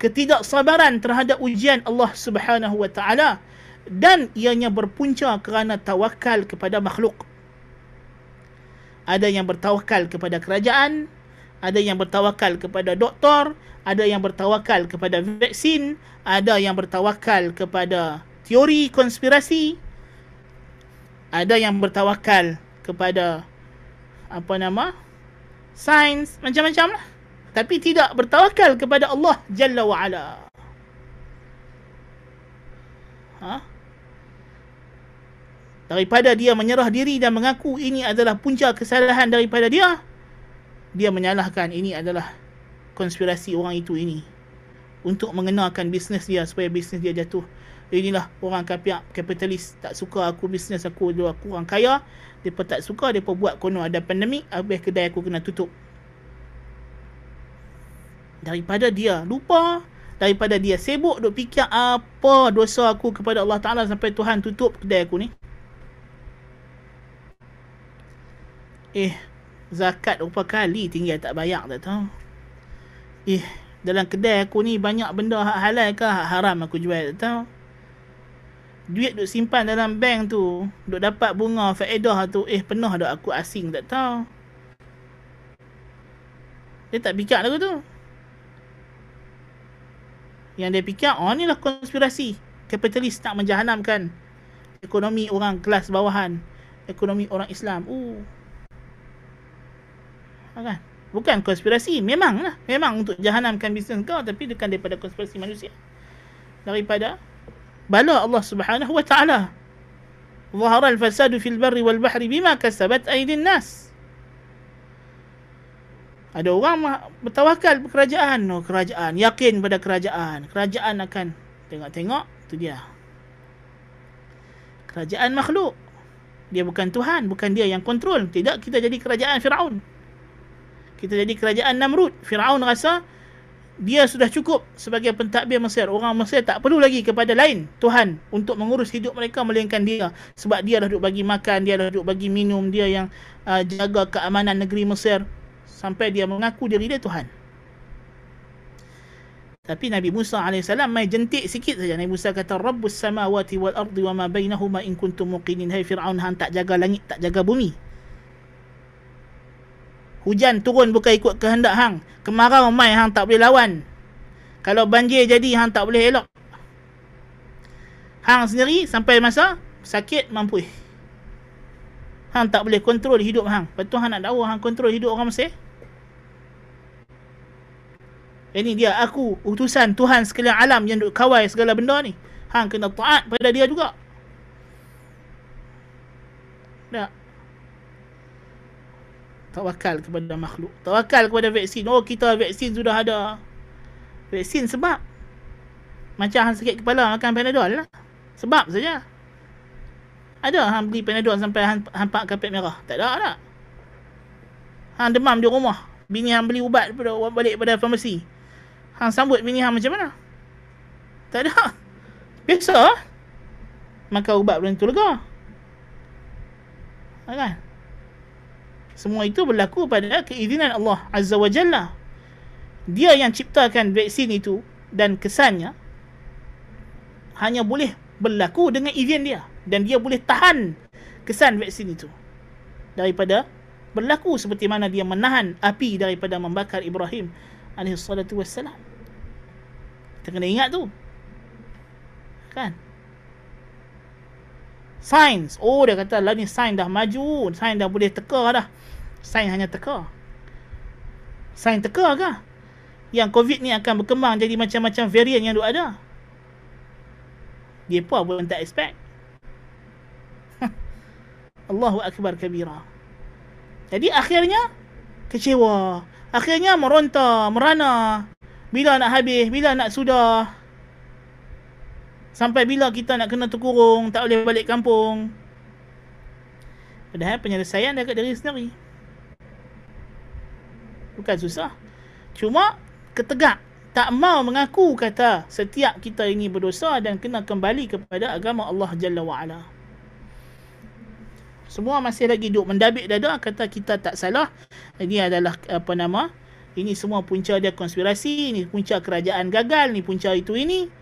Ketidaksabaran terhadap ujian Allah Subhanahu wa taala dan ianya berpunca kerana tawakal kepada makhluk. Ada yang bertawakal kepada kerajaan, ada yang bertawakal kepada doktor, ada yang bertawakal kepada vaksin, ada yang bertawakal kepada teori konspirasi, ada yang bertawakal kepada apa nama sains macam-macam lah tapi tidak bertawakal kepada Allah Jalla wa Ala. Ha? daripada dia menyerah diri dan mengaku ini adalah punca kesalahan daripada dia dia menyalahkan ini adalah konspirasi orang itu ini. Untuk mengenalkan bisnes dia supaya bisnes dia jatuh. Inilah orang pihak kapitalis tak suka aku bisnes aku dia aku orang kaya. Depa tak suka depa buat kono ada pandemik habis kedai aku kena tutup. Daripada dia lupa daripada dia sibuk duk fikir apa dosa aku kepada Allah Taala sampai Tuhan tutup kedai aku ni. Eh, zakat berapa kali tinggal tak bayar tak tahu. Eh, dalam kedai aku ni banyak benda hak halal ke hak haram aku jual tak tahu. Duit duk simpan dalam bank tu, duk dapat bunga faedah tu, eh penuh dak aku asing tak tahu. Dia tak fikir lagu tu. Yang dia fikir, oh ni lah konspirasi. Kapitalis tak menjahanamkan ekonomi orang kelas bawahan. Ekonomi orang Islam. Uh, kan? Bukan konspirasi. Memang lah. Memang untuk jahanamkan bisnes kau. Tapi bukan daripada konspirasi manusia. Daripada bala Allah subhanahu wa ta'ala. Zahara al-fasadu fil barri wal bahri bima kasabat aidin nas. Ada orang bertawakal kerajaan. No, kerajaan. Yakin pada kerajaan. Kerajaan akan tengok-tengok. Itu dia. Kerajaan makhluk. Dia bukan Tuhan. Bukan dia yang kontrol. Tidak kita jadi kerajaan Fir'aun kita jadi kerajaan Namrud. Firaun rasa dia sudah cukup sebagai pentadbir Mesir. Orang Mesir tak perlu lagi kepada lain Tuhan untuk mengurus hidup mereka melainkan dia. Sebab dia dah duduk bagi makan, dia dah duduk bagi minum, dia yang uh, jaga keamanan negeri Mesir sampai dia mengaku diri dia Tuhan. Tapi Nabi Musa AS main jentik sikit saja. Nabi Musa kata, Rabbus samawati wal ardi wa ma bainahuma in kuntum muqinin. Hai Fir'aun, tak jaga langit, tak jaga bumi. Hujan turun bukan ikut kehendak hang. Kemarau mai hang tak boleh lawan. Kalau banjir jadi hang tak boleh elok. Hang sendiri sampai masa sakit mampu. Hang tak boleh kontrol hidup hang. Betul hang nak dakwa hang kontrol hidup orang Mesir? Ini dia aku utusan Tuhan sekalian alam yang duk kawal segala benda ni. Hang kena taat pada dia juga. Tak tawakal kepada makhluk. Tawakal kepada vaksin. Oh kita vaksin sudah ada. Vaksin sebab macam hang sakit kepala makan panadol lah. Sebab saja. Ada hang beli panadol sampai hang hampak kapet merah. Tak ada tak hang demam di rumah. Bini hang beli ubat pada balik pada farmasi. Hang sambut bini hang macam mana? Tak ada. Biasa. Makan ubat belum tu lega. Kan semua itu berlaku pada keizinan Allah Azza wa Jalla. Dia yang ciptakan vaksin itu dan kesannya hanya boleh berlaku dengan izin dia. Dan dia boleh tahan kesan vaksin itu. Daripada berlaku seperti mana dia menahan api daripada membakar Ibrahim AS. Kita kena ingat tu. Kan? Sains. Oh dia kata lah ni sains dah maju. Sains dah boleh teka dah. Sains hanya teka. Sains teka ke? Yang COVID ni akan berkembang jadi macam-macam varian yang ada. Dia pun pun tak expect. Allahu Akbar kabira. Jadi akhirnya kecewa. Akhirnya meronta, merana. Bila nak habis, bila nak sudah. Sampai bila kita nak kena terkurung, tak boleh balik kampung. Padahal penyelesaian dekat diri sendiri. Bukan susah. Cuma ketegak. Tak mau mengaku kata setiap kita ini berdosa dan kena kembali kepada agama Allah Jalla wa'ala. Semua masih lagi duduk mendabik dada kata kita tak salah. Ini adalah apa nama? Ini semua punca dia konspirasi. Ini punca kerajaan gagal. Ini punca itu ini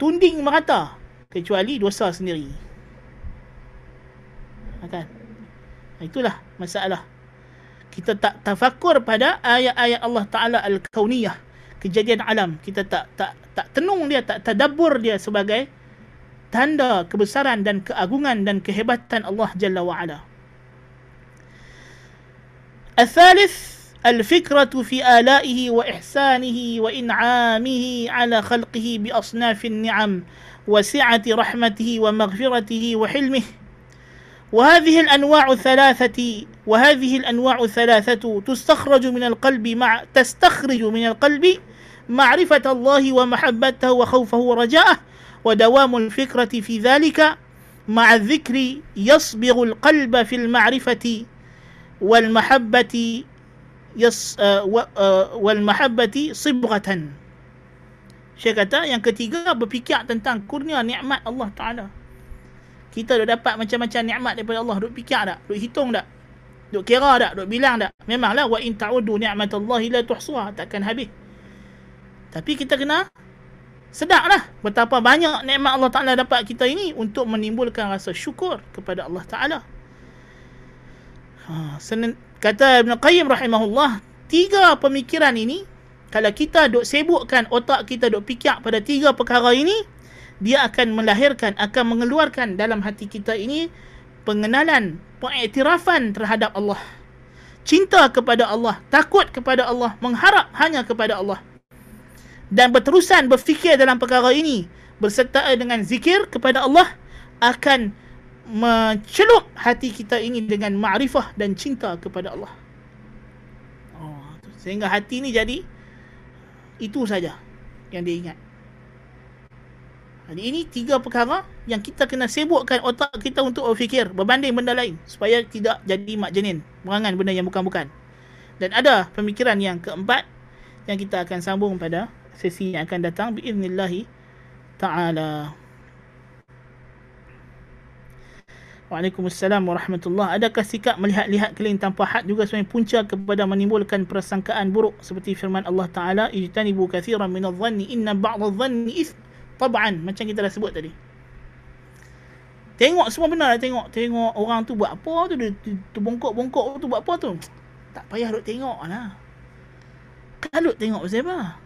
Tunding merata. Kecuali dosa sendiri. Kan? Itulah masalah kita tak tafakur pada ayat-ayat Allah Taala al-kauniyah kejadian alam kita tak tak tak tenung dia tak tadabbur dia sebagai tanda kebesaran dan keagungan dan kehebatan Allah Jalla wa Ala. الثالث الفكرة في آلائه وإحسانه وإنعامه على خلقه بأصناف النعم وسعة رحمته ومغفرته وحلمه. وهذه الأنواع الثلاثة وهذه الأنواع الثلاثة تستخرج من القلب مع تستخرج من القلب معرفة الله ومحبته وخوفه ورجاءه. ودوام الفكرة في ذلك مع الذكر يصبغ القلب في المعرفة والمحبة yas, uh, wa, uh, wal mahabbati sibghatan. Saya kata yang ketiga berfikir tentang kurnia nikmat Allah taala. Kita dah dapat macam-macam nikmat daripada Allah duk fikir tak? Duk hitung tak? Duk kira tak? Duk bilang tak? Memanglah wa in ta'udu ni'matallahi la tuhsuha takkan habis. Tapi kita kena sedaklah betapa banyak nikmat Allah taala dapat kita ini untuk menimbulkan rasa syukur kepada Allah taala. Ha, kata Ibn Qayyim rahimahullah, tiga pemikiran ini kalau kita duk sibukkan otak kita duk fikir pada tiga perkara ini dia akan melahirkan akan mengeluarkan dalam hati kita ini pengenalan pengiktirafan terhadap Allah. Cinta kepada Allah takut kepada Allah mengharap hanya kepada Allah. Dan berterusan berfikir dalam perkara ini berserta dengan zikir kepada Allah akan mencelup hati kita ini dengan ma'rifah dan cinta kepada Allah. Oh, sehingga hati ini jadi itu saja yang dia ingat. Jadi ini tiga perkara yang kita kena sibukkan otak kita untuk berfikir berbanding benda lain supaya tidak jadi mak jenin, merangan benda yang bukan-bukan. Dan ada pemikiran yang keempat yang kita akan sambung pada sesi yang akan datang biiznillahi taala. Waalaikumsalam warahmatullahi. Adakah sikap melihat-lihat keliling tanpa had juga sebagai punca kepada menimbulkan persangkaan buruk seperti firman Allah Ta'ala Ijtanibu kathiran minal dhanni inna ba'da dhanni is Tab'an macam kita dah sebut tadi. Tengok semua benar lah tengok Tengok orang tu buat apa tu Dia terbongkok-bongkok tu buat apa tu. Tak payah duk tengok lah. Kalut tengok pasal apa?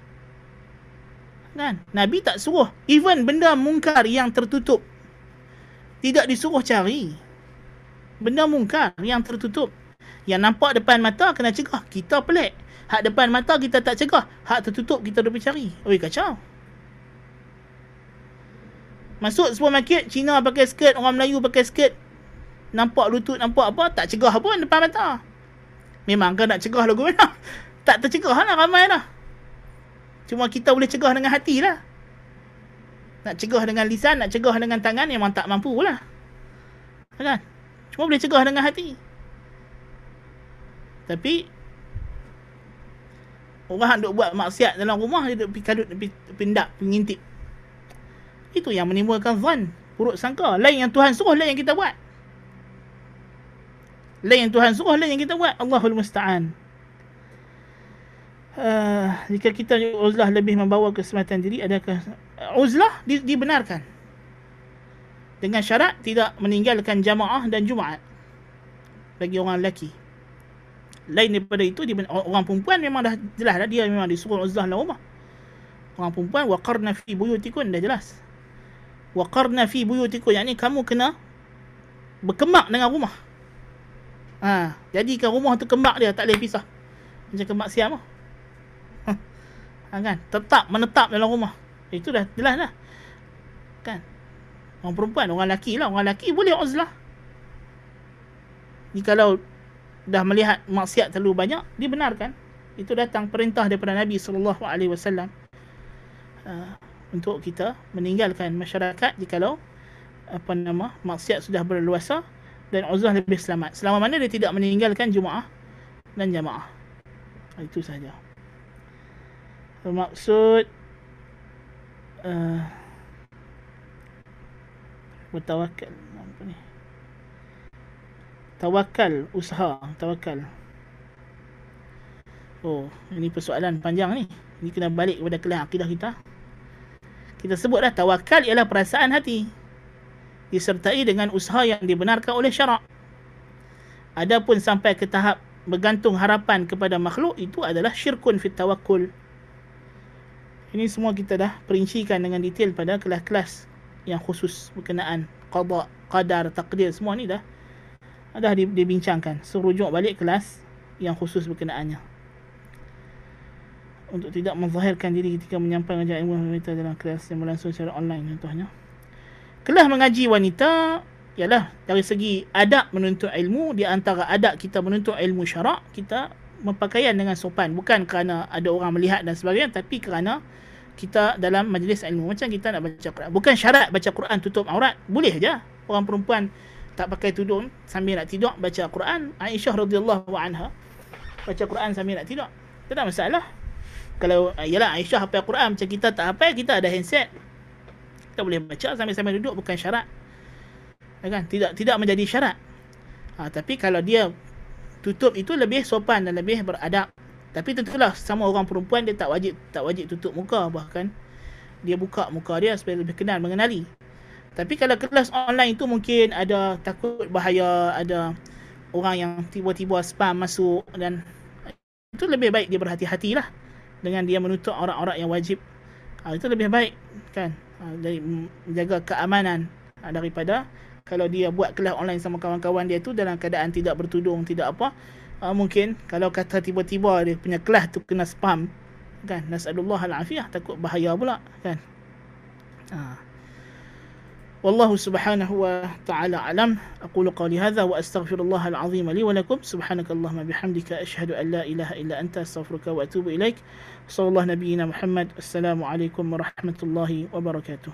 Kan? Nabi tak suruh Even benda mungkar yang tertutup tidak disuruh cari. Benda mungkar yang tertutup. Yang nampak depan mata kena cegah. Kita pelik. Hak depan mata kita tak cegah. Hak tertutup kita dah cari. Oi kacau. Masuk supermarket Cina pakai skirt orang Melayu pakai skirt. Nampak lutut nampak apa tak cegah pun depan mata. Memang kan nak cegah lagu mana tak tercegah lah ramai lah. Cuma kita boleh cegah dengan hati lah nak cegah dengan lisan, nak cegah dengan tangan memang tak mampu lah. Kan? Cuma boleh cegah dengan hati. Tapi orang duk buat maksiat dalam rumah dia duk kadut pindak pengintip. Itu yang menimbulkan zan, buruk sangka. Lain yang Tuhan suruh lain yang kita buat. Lain yang Tuhan suruh lain yang kita buat. Allahul musta'an. Uh, jika kita uzlah lebih membawa keselamatan diri adakah uzlah di, dibenarkan? Dengan syarat tidak meninggalkan jamaah dan jumaat bagi orang lelaki. Lain daripada itu orang perempuan memang dah jelas dah dia memang disuruh uzlah dalam rumah. Orang perempuan waqarna fi buyutikun dah jelas. Waqarna fi buyutikun yakni kamu kena berkemak dengan rumah. Ha jadikan rumah tu kembak dia tak boleh pisah. Macam kembak siam ah ha, kan tetap menetap dalam rumah itu dah jelas lah. Kan? Orang perempuan, orang lelaki lah. Orang lelaki boleh uzlah. Ni kalau dah melihat maksiat terlalu banyak, dibenarkan. Itu datang perintah daripada Nabi sallallahu alaihi wasallam uh, untuk kita meninggalkan masyarakat jikalau apa nama maksiat sudah berluasa dan uzlah lebih selamat. Selama mana dia tidak meninggalkan jumaah dan jamaah. Itu saja. Bermaksud uh, bertawakal. Apa ni? Tawakal usaha tawakal. Oh ini persoalan panjang ni. Ini kena balik kepada kelas akidah kita. Kita sebut dah tawakal ialah perasaan hati disertai dengan usaha yang dibenarkan oleh syarak. Adapun sampai ke tahap bergantung harapan kepada makhluk itu adalah syirkun fit tawakkul ini semua kita dah perincikan dengan detail pada kelas-kelas yang khusus berkenaan qada, qadar, takdir semua ni dah dah dibincangkan. So rujuk balik kelas yang khusus berkenaannya. Untuk tidak menzahirkan diri ketika menyampaikan ajaran ilmu wanita dalam kelas yang berlangsung secara online contohnya. Kelas mengaji wanita ialah dari segi adab menuntut ilmu di antara adab kita menuntut ilmu syarak kita berpakaian dengan sopan. Bukan kerana ada orang melihat dan sebagainya tapi kerana kita dalam majlis ilmu. Macam kita nak baca Quran. Bukan syarat baca Quran tutup aurat. Boleh je. Orang perempuan tak pakai tudung sambil nak tidur baca Quran. Aisyah radhiyallahu anha baca Quran sambil nak tidur. Tak ada masalah. Kalau ialah Aisyah hafal Quran macam kita tak hafal kita ada handset. Kita boleh baca sambil-sambil duduk bukan syarat. Kan? Tidak tidak menjadi syarat. Ha, tapi kalau dia tutup itu lebih sopan dan lebih beradab. Tapi tentulah sama orang perempuan dia tak wajib tak wajib tutup muka bahkan dia buka muka dia supaya lebih kenal mengenali. Tapi kalau kelas online itu mungkin ada takut bahaya ada orang yang tiba-tiba spam masuk dan itu lebih baik dia berhati-hatilah dengan dia menutup orang-orang yang wajib. Ha, itu lebih baik kan? Ha, dari menjaga keamanan ha, daripada kalau dia buat kelas online sama kawan-kawan dia tu dalam keadaan tidak bertudung tidak apa uh, mungkin kalau kata tiba-tiba dia punya kelas tu kena spam kan nasallallahu alafiyah takut bahaya pula kan uh. والله سبحانه وتعالى أعلم أقول قولي هذا وأستغفر الله العظيم لي ولكم سبحانك اللهم بحمدك أشهد أن لا إله إلا أنت أستغفرك وأتوب إليك صلى الله نبينا محمد السلام عليكم ورحمة الله وبركاته